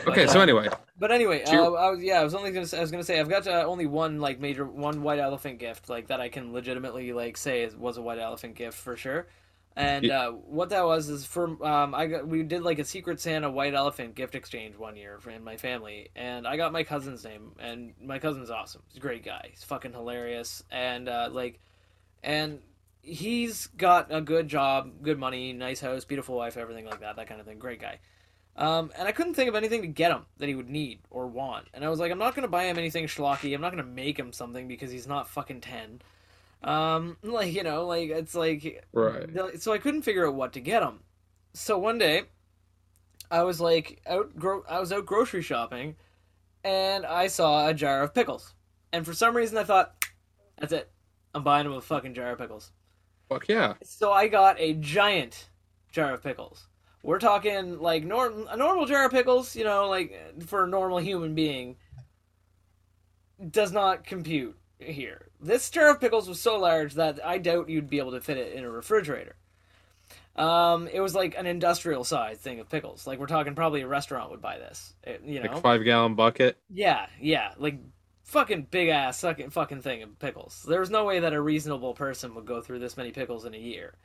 Okay, so anyway, But anyway, uh, I was yeah, I was only gonna say, I was gonna say I've got uh, only one like major one white elephant gift like that I can legitimately like say is, was a white elephant gift for sure. And Yeah. uh, what that was is for um I got we did like a Secret Santa white elephant gift exchange one year for in my family, and I got my cousin's name, and my cousin's awesome. He's a great guy. He's fucking hilarious, and uh, like, and he's got a good job, good money, nice house, beautiful wife, everything like that, that kind of thing. Great guy. Um, and I couldn't think of anything to get him that he would need or want. And I was like, I'm not going to buy him anything schlocky. I'm not going to make him something because he's not fucking 10. Um, like you know, like it's like Right. So I couldn't figure out what to get him. So one day, I was like out. Gro- I was out grocery shopping, and I saw a jar of pickles. And for some reason, I thought, "That's it. I'm buying him a fucking jar of pickles." Fuck yeah. So I got a giant jar of pickles. We're talking like norm- a normal jar of pickles, you know, like for a normal human being, does not compute here. This jar of pickles was so large that I doubt you'd be able to fit it in a refrigerator. Um, it was like an industrial size thing of pickles. Like we're talking, probably a restaurant would buy this. It- you know, Like five gallon bucket. yeah, yeah, like fucking big ass fucking fucking thing of pickles. There was no way that a reasonable person would go through this many pickles in a year.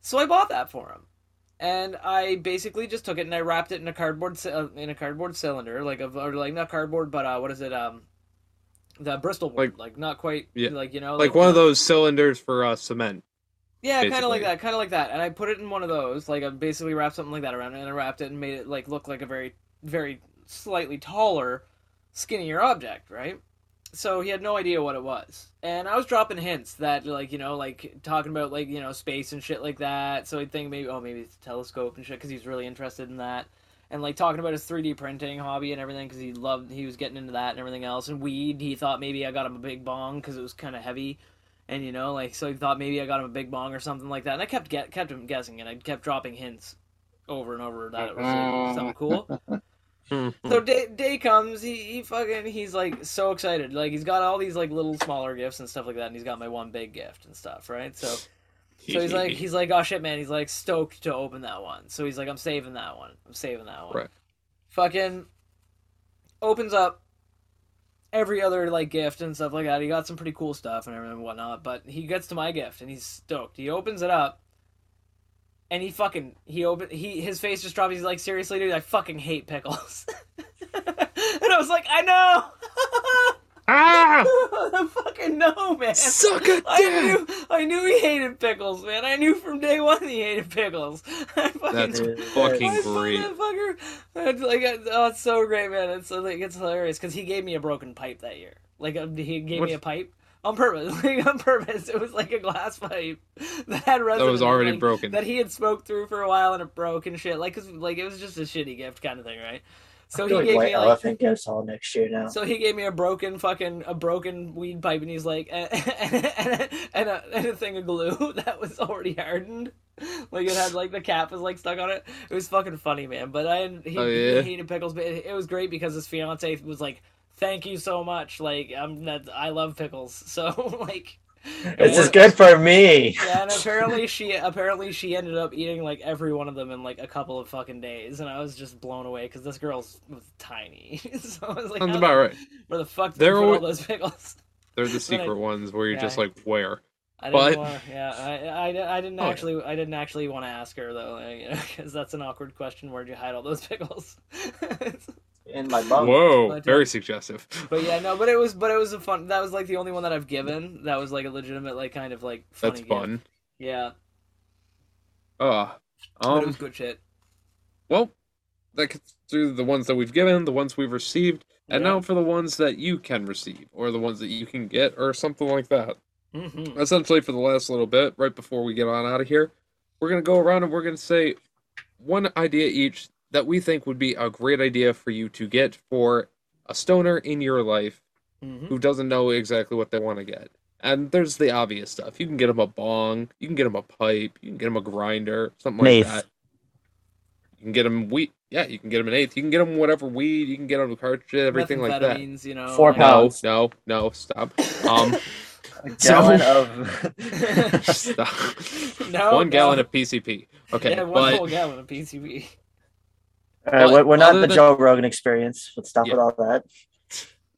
So I bought that for him, and I basically just took it and I wrapped it in a cardboard uh, in a cardboard cylinder, like of or like not cardboard, but uh, what is it? Um, the Bristol board, Like- like, not quite, Yeah. like you know, Like one of those cylinders for uh, cement. yeah, kind of like that, kind of like that. And I put it in one of those, like I basically wrapped something like that around it, and I wrapped it and made it like look like a very, very slightly taller, skinnier object, right? So he had no idea what it was, and I was dropping hints that, like you know, like talking about like you know space and shit like that. So he'd think maybe, oh, maybe it's a telescope and shit, because he's really interested in that, and like talking about his three D printing hobby and everything, because he loved, he was getting into that and everything else. And weed, he thought maybe I got him a big bong because it was kind of heavy. And you know like so he thought maybe i got him a big bong or something like that. And i kept get kept him guessing and i kept dropping hints over and over that it was like, something cool *laughs* Mm-hmm. so day, day comes he, he fucking he's like so excited like he's got all these like little smaller gifts and stuff like that and he's got my one big gift and stuff right so so he's like he's like oh shit man he's like stoked to open that one so he's like i'm saving that one i'm saving that one Right. fucking opens up every other like gift and stuff like that. He got some pretty cool stuff and everything and whatnot. But he gets to my gift and he's stoked. He opens it up, and he fucking he open he his face just drops. He's like, seriously, dude, I fucking hate pickles. *laughs* and I was like, I know. *laughs* ah! I fucking know, man. Suck a I dick! I knew, I knew he hated pickles, man. I knew from day one he hated pickles. *laughs* I fucking, That's fucking I great. that fucker. It's like, oh, it's so great, man. It's like it's hilarious because he gave me a broken pipe that year. Like uh, he gave What- me a pipe on purpose, *laughs* like on purpose. It was like a glass pipe that had resin. That was already like, broken. That he had smoked through for a while and it broke and shit. Like, cause like it was just a shitty gift kind of thing, right? So he like gave White me like Elephant gifts all next year now. so he gave me a broken fucking a broken weed pipe, and he's like, *laughs* and, and, and, a, and a thing of glue *laughs* that was already hardened, like it had like the cap was like stuck on it. It was fucking funny, man. But I he, Oh, yeah? he hated pickles, but it, it was great because his fiance was like, "Thank you so much. Like I'm that I love pickles." *laughs* So like. This is good for me. yeah, and *laughs* apparently she apparently she ended up eating like every one of them in like a couple of fucking days, and I was just blown away because this girl's was tiny. *laughs* so I was like, Sounds about the- right. where the fuck did There you all those pickles? They're the But I- secret ones where you're yeah. just like, where? I But- didn't want, yeah, I, I, I didn't Oh, yeah. actually, I didn't actually want to ask her though, because that's an awkward question. Where'd you hide all those pickles? In my bum. Whoa, uh, very suggestive. but yeah, no, but it was, but it was a fun. That was like the only one that I've given. That was like a legitimate, like kind of like funny. That's gift. fun. Yeah, Uh, but it was um, good shit. well, that gets through the ones that we've given, the ones we've received, and Yeah. now for the ones that you can receive, or the ones that you can get, or something like that. hmm essentially for the last little bit, right before we get on out of here, we're gonna go around and we're gonna say one idea each that we think would be a great idea for you to get for a stoner in your life hmm who doesn't know exactly what they want to get. And there's the obvious stuff. You can get them a bong, you can get them a pipe, you can get them a grinder, something like Eighth. that. You can get them weed. Yeah, you can get them an eighth. You can get them whatever weed. You can get them cartridges, everything like that. Methamphetamines, You know, Four like- No, pounds. no, no, stop. Um, *laughs* A gallon of. *laughs* *laughs* stop. no, one gallon of PCP. Okay, yeah, one but whole gallon of PCP. All right, But we're, we're not the than- Joe Rogan experience. Let's stop Yeah. with all that.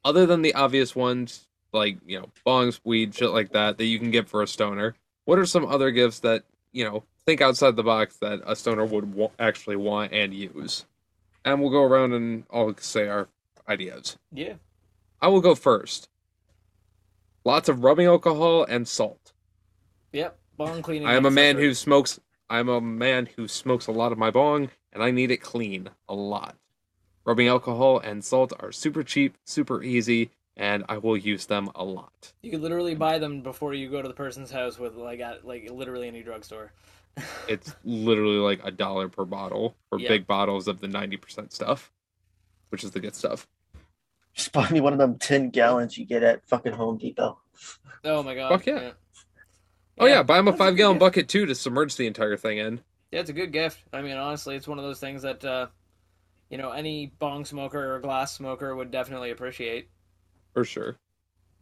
other than the obvious ones like you know bongs, weed, shit like that that you can get for a stoner, what are some other gifts that you know think outside the box that a stoner would wa- actually want and use? And we'll go around and all say our ideas. Yeah. I will go first. Lots of rubbing alcohol and salt. Yep. Bong cleaning. I am a man who smokes. I'm a man who smokes a lot of my bong, and I need it clean a lot. Rubbing alcohol and salt are super cheap, super easy, and I will use them a lot. You can literally buy them before you go to the person's house with like at like literally any drugstore. *laughs* It's literally like a dollar per bottle for Yeah. big bottles of the 90% stuff, which is the good stuff. Just buy me one of them 10 gallons you get at fucking Home Depot. oh my god. Fuck yeah. Oh yeah, buy them a five gallon bucket too to submerge the entire thing in. Yeah, it's a good gift. I mean, honestly, it's one of those things that uh, you know any bong smoker or glass smoker would definitely appreciate. For sure.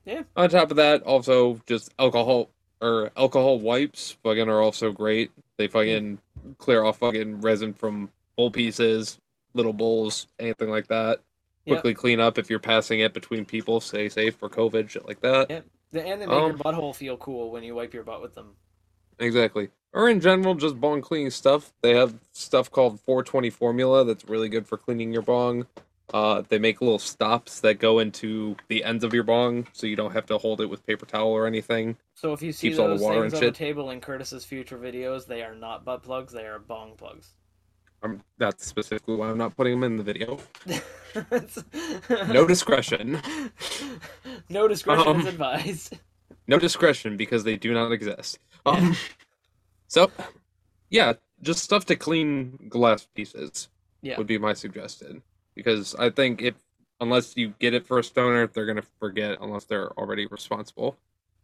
Yeah. On top of that, also just alcohol or alcohol wipes fucking are also great. They fucking clear off fucking resin from bowl pieces, little bowls, anything like that. Yep. Quickly clean up if you're passing it between people. Stay safe for COVID, shit like that. Yeah. And they make Um, your butthole feel cool when you wipe your butt with them. Exactly. Or in general, just bong cleaning stuff. They have stuff called 420 formula that's really good for cleaning your bong. Uh, they make little stops that go into the ends of your bong, so you don't have to hold it with paper towel or anything. So if you see Keeps all the those water things on the table in Curtis's future videos, they are not butt plugs; they are bong plugs. Um, that's specifically why I'm not putting them in the video. *laughs* No discretion. no discretion Um, is advised. No discretion because they do not exist. Um, *laughs* so, yeah, just stuff to clean glass pieces Yeah. would be my suggestion. Because I think if unless you get it for a stoner, they're gonna forget unless they're already responsible.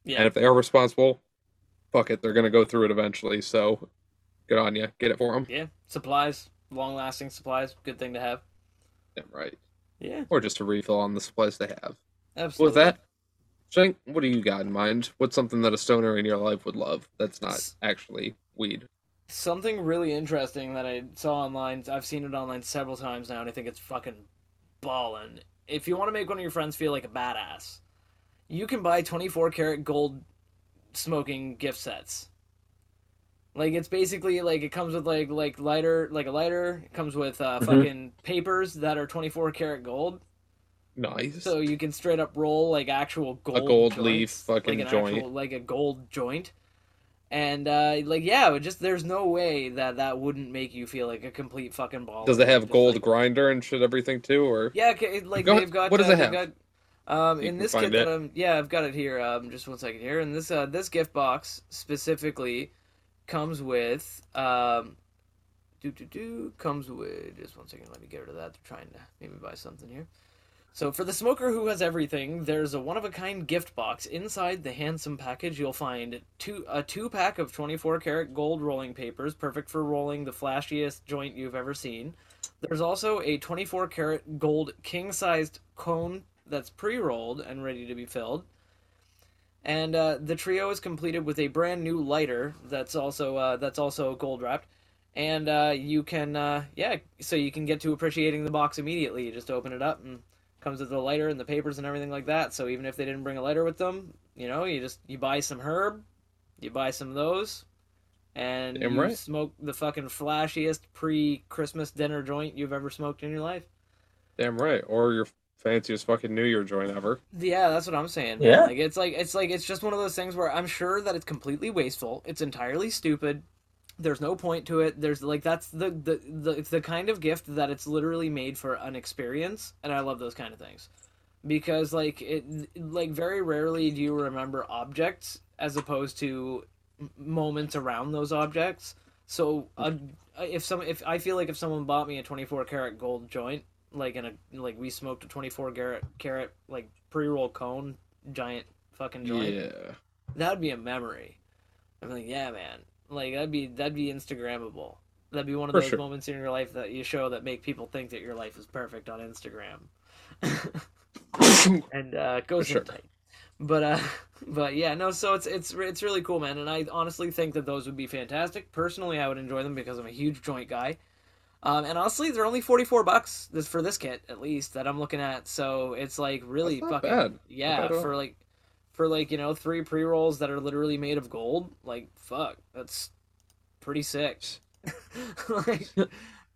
Yeah. And if they are responsible, fuck it, they're gonna go through it eventually. So, good on you. Get it for them. Yeah. Supplies, long lasting supplies, good thing to have. Damn right. Yeah. Or just a refill on the supplies they have. Absolutely. With that, Shank, what do you got in mind? What's something that a stoner in your life would love that's not actually weed? Something really interesting that I saw online. I've seen it online several times now, and I think it's fucking ballin'. If you want to make one of your friends feel like a badass, you can buy 24 karat gold smoking gift sets. Like it's basically like it comes with like like lighter like a lighter. It comes with uh, Mhm. fucking papers that are 24 karat gold, Nice. so you can straight up roll like actual gold. A gold joints, leaf fucking like joint. actual, like a gold joint. And uh, like yeah, just there's no way that that wouldn't make you feel like a complete fucking ball. Does it have Just, gold like- grinder and shit, everything too, or Yeah, like Go- they've got. what does uh, it they've? Got, um, You in this kit that. I'm, yeah, I've got it here. Um, just one second here, and this uh, this gift box specifically comes with um, do do do comes with just one second. Let me get rid of that. They're trying to maybe buy something here. So for the smoker who has everything, there's a one of a kind gift box. Inside the handsome package, you'll find two a two pack of 24 karat gold rolling papers, perfect for rolling the flashiest joint you've ever seen. There's also a 24 karat gold king sized cone that's pre rolled and ready to be filled. And uh, the trio is completed with a brand new lighter that's also uh, that's also gold wrapped. And uh, you can uh, yeah, so you can get to appreciating the box immediately. You just open it up and comes with the lighter and the papers and everything like that. So even if they didn't bring a lighter with them, you know, you just you buy some herb, you buy some of those, and Damn you right. smoke the fucking flashiest pre-Christmas dinner joint you've ever smoked in your life. damn right, or your fanciest fucking New Year joint ever? Yeah, that's what I'm saying. man. Yeah. Like it's like it's like it's just one of those things where I'm sure that it's completely wasteful. It's entirely stupid. There's no point to it. There's like that's the the the it's the kind of gift that it's literally made for an experience, and I love those kind of things. Because like it like very rarely do you remember objects as opposed to moments around those objects. So uh, if some if I feel like if someone bought me a 24 karat gold joint like in a like we smoked a 24 karat carat like pre-roll cone giant fucking joint Yeah. that would be a memory i'm like yeah man like that'd be that'd be instagrammable that'd be one of For those sure. moments in your life that you show that make people think that your life is perfect on instagram *laughs* and uh goes For sure. but uh *laughs* but yeah no so it's it's it's really cool man and i honestly think that those would be fantastic personally i would enjoy them because i'm a huge joint guy um, and honestly, they're only forty four bucks this for this kit at least that I'm looking at. So it's like really fucking bad. yeah bad for like for like you know three pre rolls that are literally made of gold. Like fuck, that's pretty sick. *laughs* like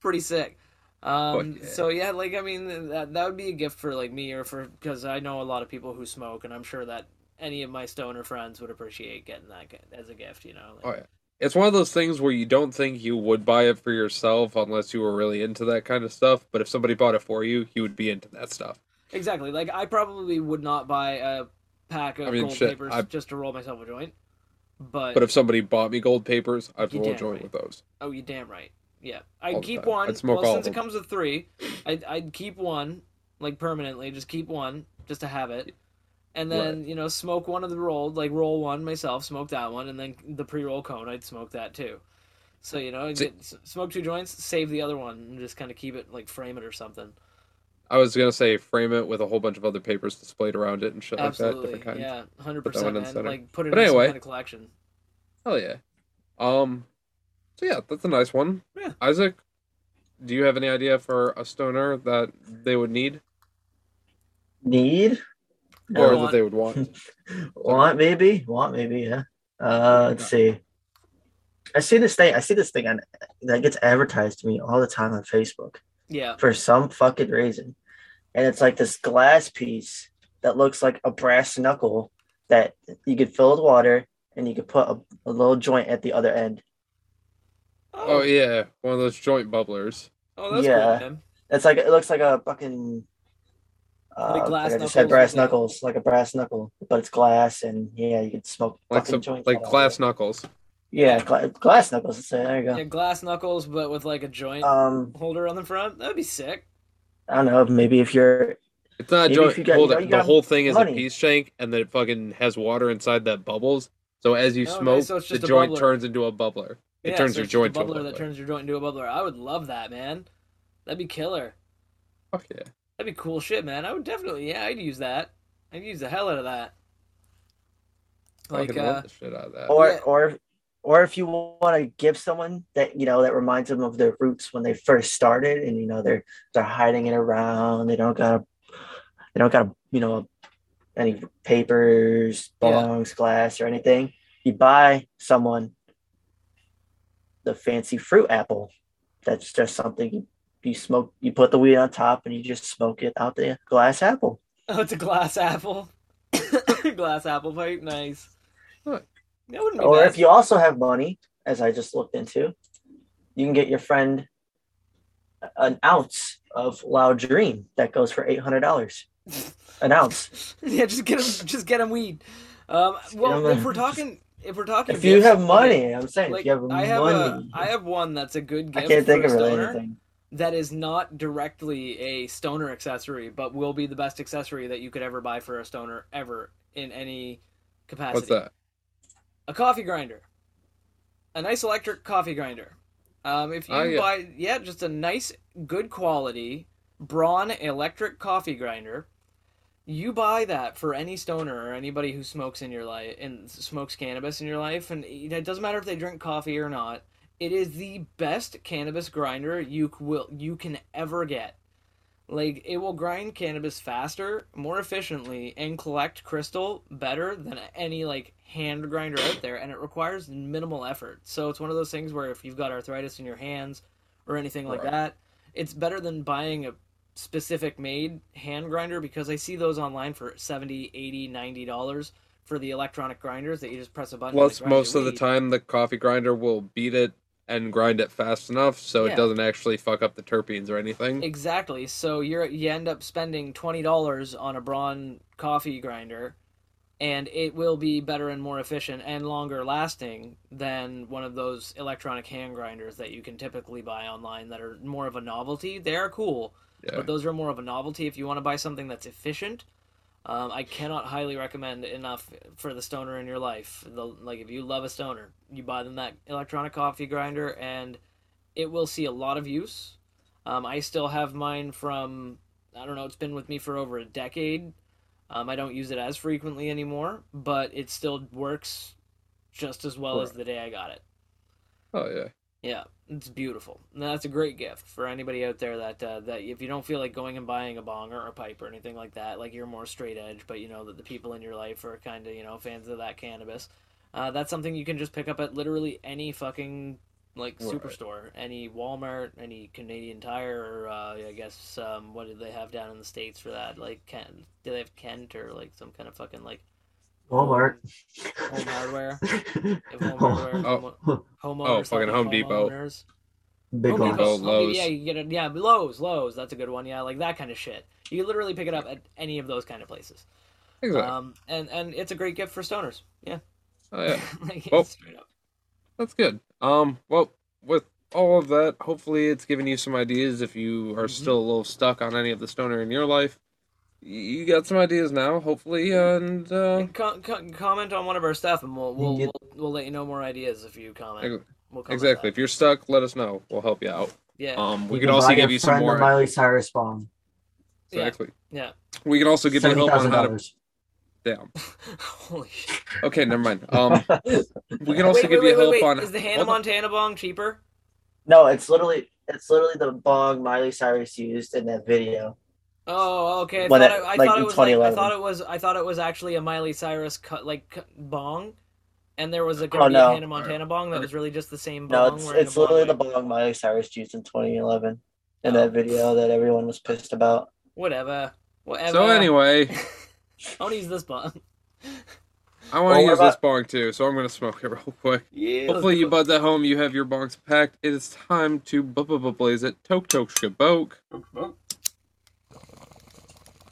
pretty sick. Um, yeah. so yeah, like I mean that that would be a gift for like me or for because I know a lot of people who smoke, and I'm sure that any of my stoner friends would appreciate getting that as a gift. You know. Like, Oh yeah. It's one of those things where you don't think you would buy it for yourself unless you were really into that kind of stuff. But if somebody bought it for you, you would be into that stuff. Exactly. Like I probably would not buy a pack of I mean, gold shit, papers I- just to roll myself a joint. But, But if somebody bought me gold papers, I'd roll a joint right. with those. oh, you damn right. Yeah, I'd keep one. I'd well, since it comes with three, I'd I'd keep one like permanently. Just keep one just to have it, and then you know smoke one of the rolled, like roll one myself, smoke that one, and then the pre-roll cone, I'd smoke that too. So you know, get, smoke two joints, save the other one, and just kind of keep it like frame it or something. I was gonna say frame it with a whole bunch of other papers displayed around it and shit like that, Absolutely, different kinds. yeah, hundred Put that one percent, in center. Like put it But in anyway. some kind of collection. Hell yeah. Um. So yeah, that's a nice one. Yeah. Isaac, do you have any idea for a stoner that they would need Need? or want. that they would want? *laughs* Want maybe? Want maybe? Yeah. Uh, let's see. I see this thing. I see this thing on that gets advertised to me all the time on Facebook Yeah, for some fucking reason, and it's like this glass piece that looks like a brass knuckle that you could fill with water and you could put a, a little joint at the other end. Oh yeah, one of those joint bubblers. Oh, that's Yeah. cool, man. It's like it looks like a fucking. Like Uh, glass like I just said brass knuckles, like a brass knuckle, but it's glass, and yeah, you could smoke Like fucking some joints. like glass knuckles. Yeah, gla- glass knuckles. Let's say there you go. Yeah, glass knuckles, but with like a joint Um, holder on the front. That'd be sick. I don't know. Maybe if you're It's not a Maybe joint. if you got- hold you know, you The got whole thing is money. a peace shank, and then it fucking has water inside that bubbles. So as you Oh, smoke, nice, so it's the just a joint bubbler. turns into a bubbler. It yeah, turns so your it's just joint a to a bubbler that turns your joint into a bubbler. I would love that, man. That'd be killer. Fuck yeah. That'd be cool shit, man. I would definitely, yeah, I'd use that. I'd use the hell out of that. Like, Fucking uh, love the shit out of that. or Yeah. or or if you want to give someone that you know that reminds them of their roots when they first started, and you know they're they're hiding it around. They don't got they don't got you know any papers, Yeah. bongs, glass, or anything. You buy someone the fancy fruit apple. That's just something you, you smoke. You put the weed on top, and you just smoke it out the glass apple. oh, it's a glass apple. *coughs* glass apple pipe, nice. Huh. That wouldn't be Or bad. if you also have money, as I just looked into, you can get your friend an ounce of Loud Dream that goes for eight hundred dollars. An ounce. *laughs* yeah, just get him, just get him weed. Um, well, Yeah, if we're man. talking, if we're talking, If you gifts, have okay, money, I'm saying like if you have I have money, a, I have one that's a good I can't think of really anything. that is not directly a stoner accessory, but will be the best accessory that you could ever buy for a stoner ever in any capacity. What's that? A coffee grinder, a nice electric coffee grinder. Um, if you Oh, yeah. buy, yeah, just a nice, good quality Braun electric coffee grinder. You buy that for any stoner or anybody who smokes in your life and smokes cannabis in your life, and it doesn't matter if they drink coffee or not. It is the best cannabis grinder you will you can ever get. Like it will grind cannabis faster, more efficiently, and collect crystal better than any like hand grinder out there, and it requires minimal effort. So it's one of those things where if you've got arthritis in your hands or anything like Right. that, it's better than buying a specific made hand grinder because I see those online for 70 80 90 dollars for the electronic grinders that you just press a button. Plus, most of the time, the coffee grinder will beat it and grind it fast enough so Yeah. it doesn't actually fuck up the terpenes or anything. Exactly. So you're you end up spending twenty dollars on a Braun coffee grinder, and it will be better and more efficient and longer lasting than one of those electronic hand grinders that you can typically buy online that are more of a novelty. They are cool, Yeah. but those are more of a novelty. If you want to buy something that's efficient, um, I cannot highly recommend enough for the stoner in your life. The, like if you love a stoner, you buy them that electronic coffee grinder, and it will see a lot of use. Um, I still have mine from I don't know. It's been with me for over a decade. Um, I don't use it as frequently anymore, but it still works just as well as the day I got it. Oh yeah. Yeah, it's beautiful. And that's a great gift for anybody out there that uh, that if you don't feel like going and buying a bong or a pipe or anything like that, like you're more straight edge, but you know that the people in your life are kind of you know fans of that cannabis. Uh, that's something you can just pick up at literally any fucking like Right. superstore, any Walmart, any Canadian Tire, or uh, I guess um, what did they have down in the states for that? Like Kent, do they have Kent or like some kind of fucking like Walmart. home hardware? *laughs* If home hardware, Oh. home, homeowners Oh, fucking helping Home Depot. homeowners. Big Home Lowe's. Depot, Oh, Home Depot, Lowe's. Yeah, you get it. Yeah, Lowe's, Lowe's. That's a good one. Yeah, like that kind of shit. You literally pick it up at any of those kind of places. Exactly. Um, and and it's a great gift for stoners. Yeah, oh, yeah. *laughs* like, Well- straight up. That's good. Um, well, with all of that, hopefully it's given you some ideas if you are Mhm. still a little stuck on any of the stoner in your life. You got some ideas now, hopefully, and uh, And co- co- comment on one of our stuff, and we'll we'll, we'll we'll let you know more ideas if you comment. We'll comment exactly. back. If you're stuck, let us know. We'll help you out. Yeah. Um, we You could can also give you some friend a more. Miley Cyrus bomb. Exactly. Yeah. We can also give you help on thousand how to. Dollars. Damn. *laughs* Holy shit. Okay, never mind. Um, *laughs* we can also wait, give wait, you wait, help wait, on. Is the Hannah. Montana bong cheaper? No, it's literally it's literally the bong Miley Cyrus used in that video. Oh, okay. I thought it- it, I like thought it was like, I thought it was I thought it was actually a Miley Cyrus cut like cut, bong, and there was a, Oh, no. Hannah Montana bong that was really just the same No, it's it's a bong literally the bong Miley Cyrus used in 2011 in Oh. that video that everyone was pissed about. Whatever. Whatever. So anyway, *laughs* I want to use this bong. *laughs* I want to what use this bong too, so I'm gonna smoke it *laughs* real quick. Yeah. Hopefully, you buds at home, you have your bongs packed. It is time to bu- bu- bu- blaze it. Toke toke shaboke.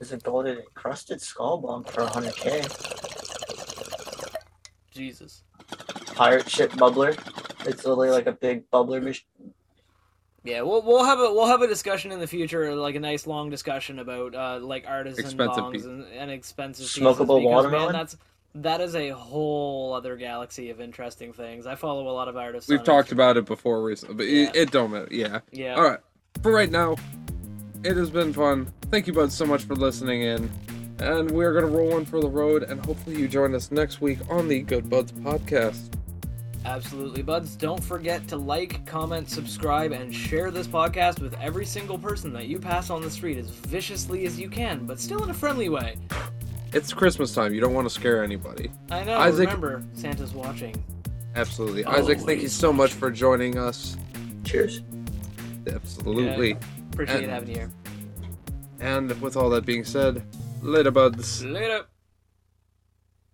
It's a golden encrusted skull bong for 100k. Jesus. Pirate ship bubbler. It's literally like a big bubbler machine. Yeah, we'll we'll have a we'll have a discussion in the future, like a nice long discussion about uh like artisan Expensive bongs piece. and, and expensive pieces, Smokable because, watermelon? Man, that's that is a whole other galaxy of interesting things. I follow a lot of artists. We've on talked Instagram. about it before recently, but Yeah. it, it don't matter. Yeah. Yeah. All right. For right now, it has been fun. Thank you, buds, so much for listening in. And we're gonna roll one for the road, and hopefully you join us next week on the Good Buds podcast. Absolutely, buds. Don't forget to like, comment, subscribe, and share this podcast with every single person that you pass on the street as viciously as you can, but still in a friendly way. It's Christmas time. You don't want to scare anybody. I know. Isaac- Remember, Santa's watching. Absolutely. Isaac, thank you Always so much for joining us. Cheers. Absolutely. Appreciate And- having you here. And with all that being said, later, buds. Later.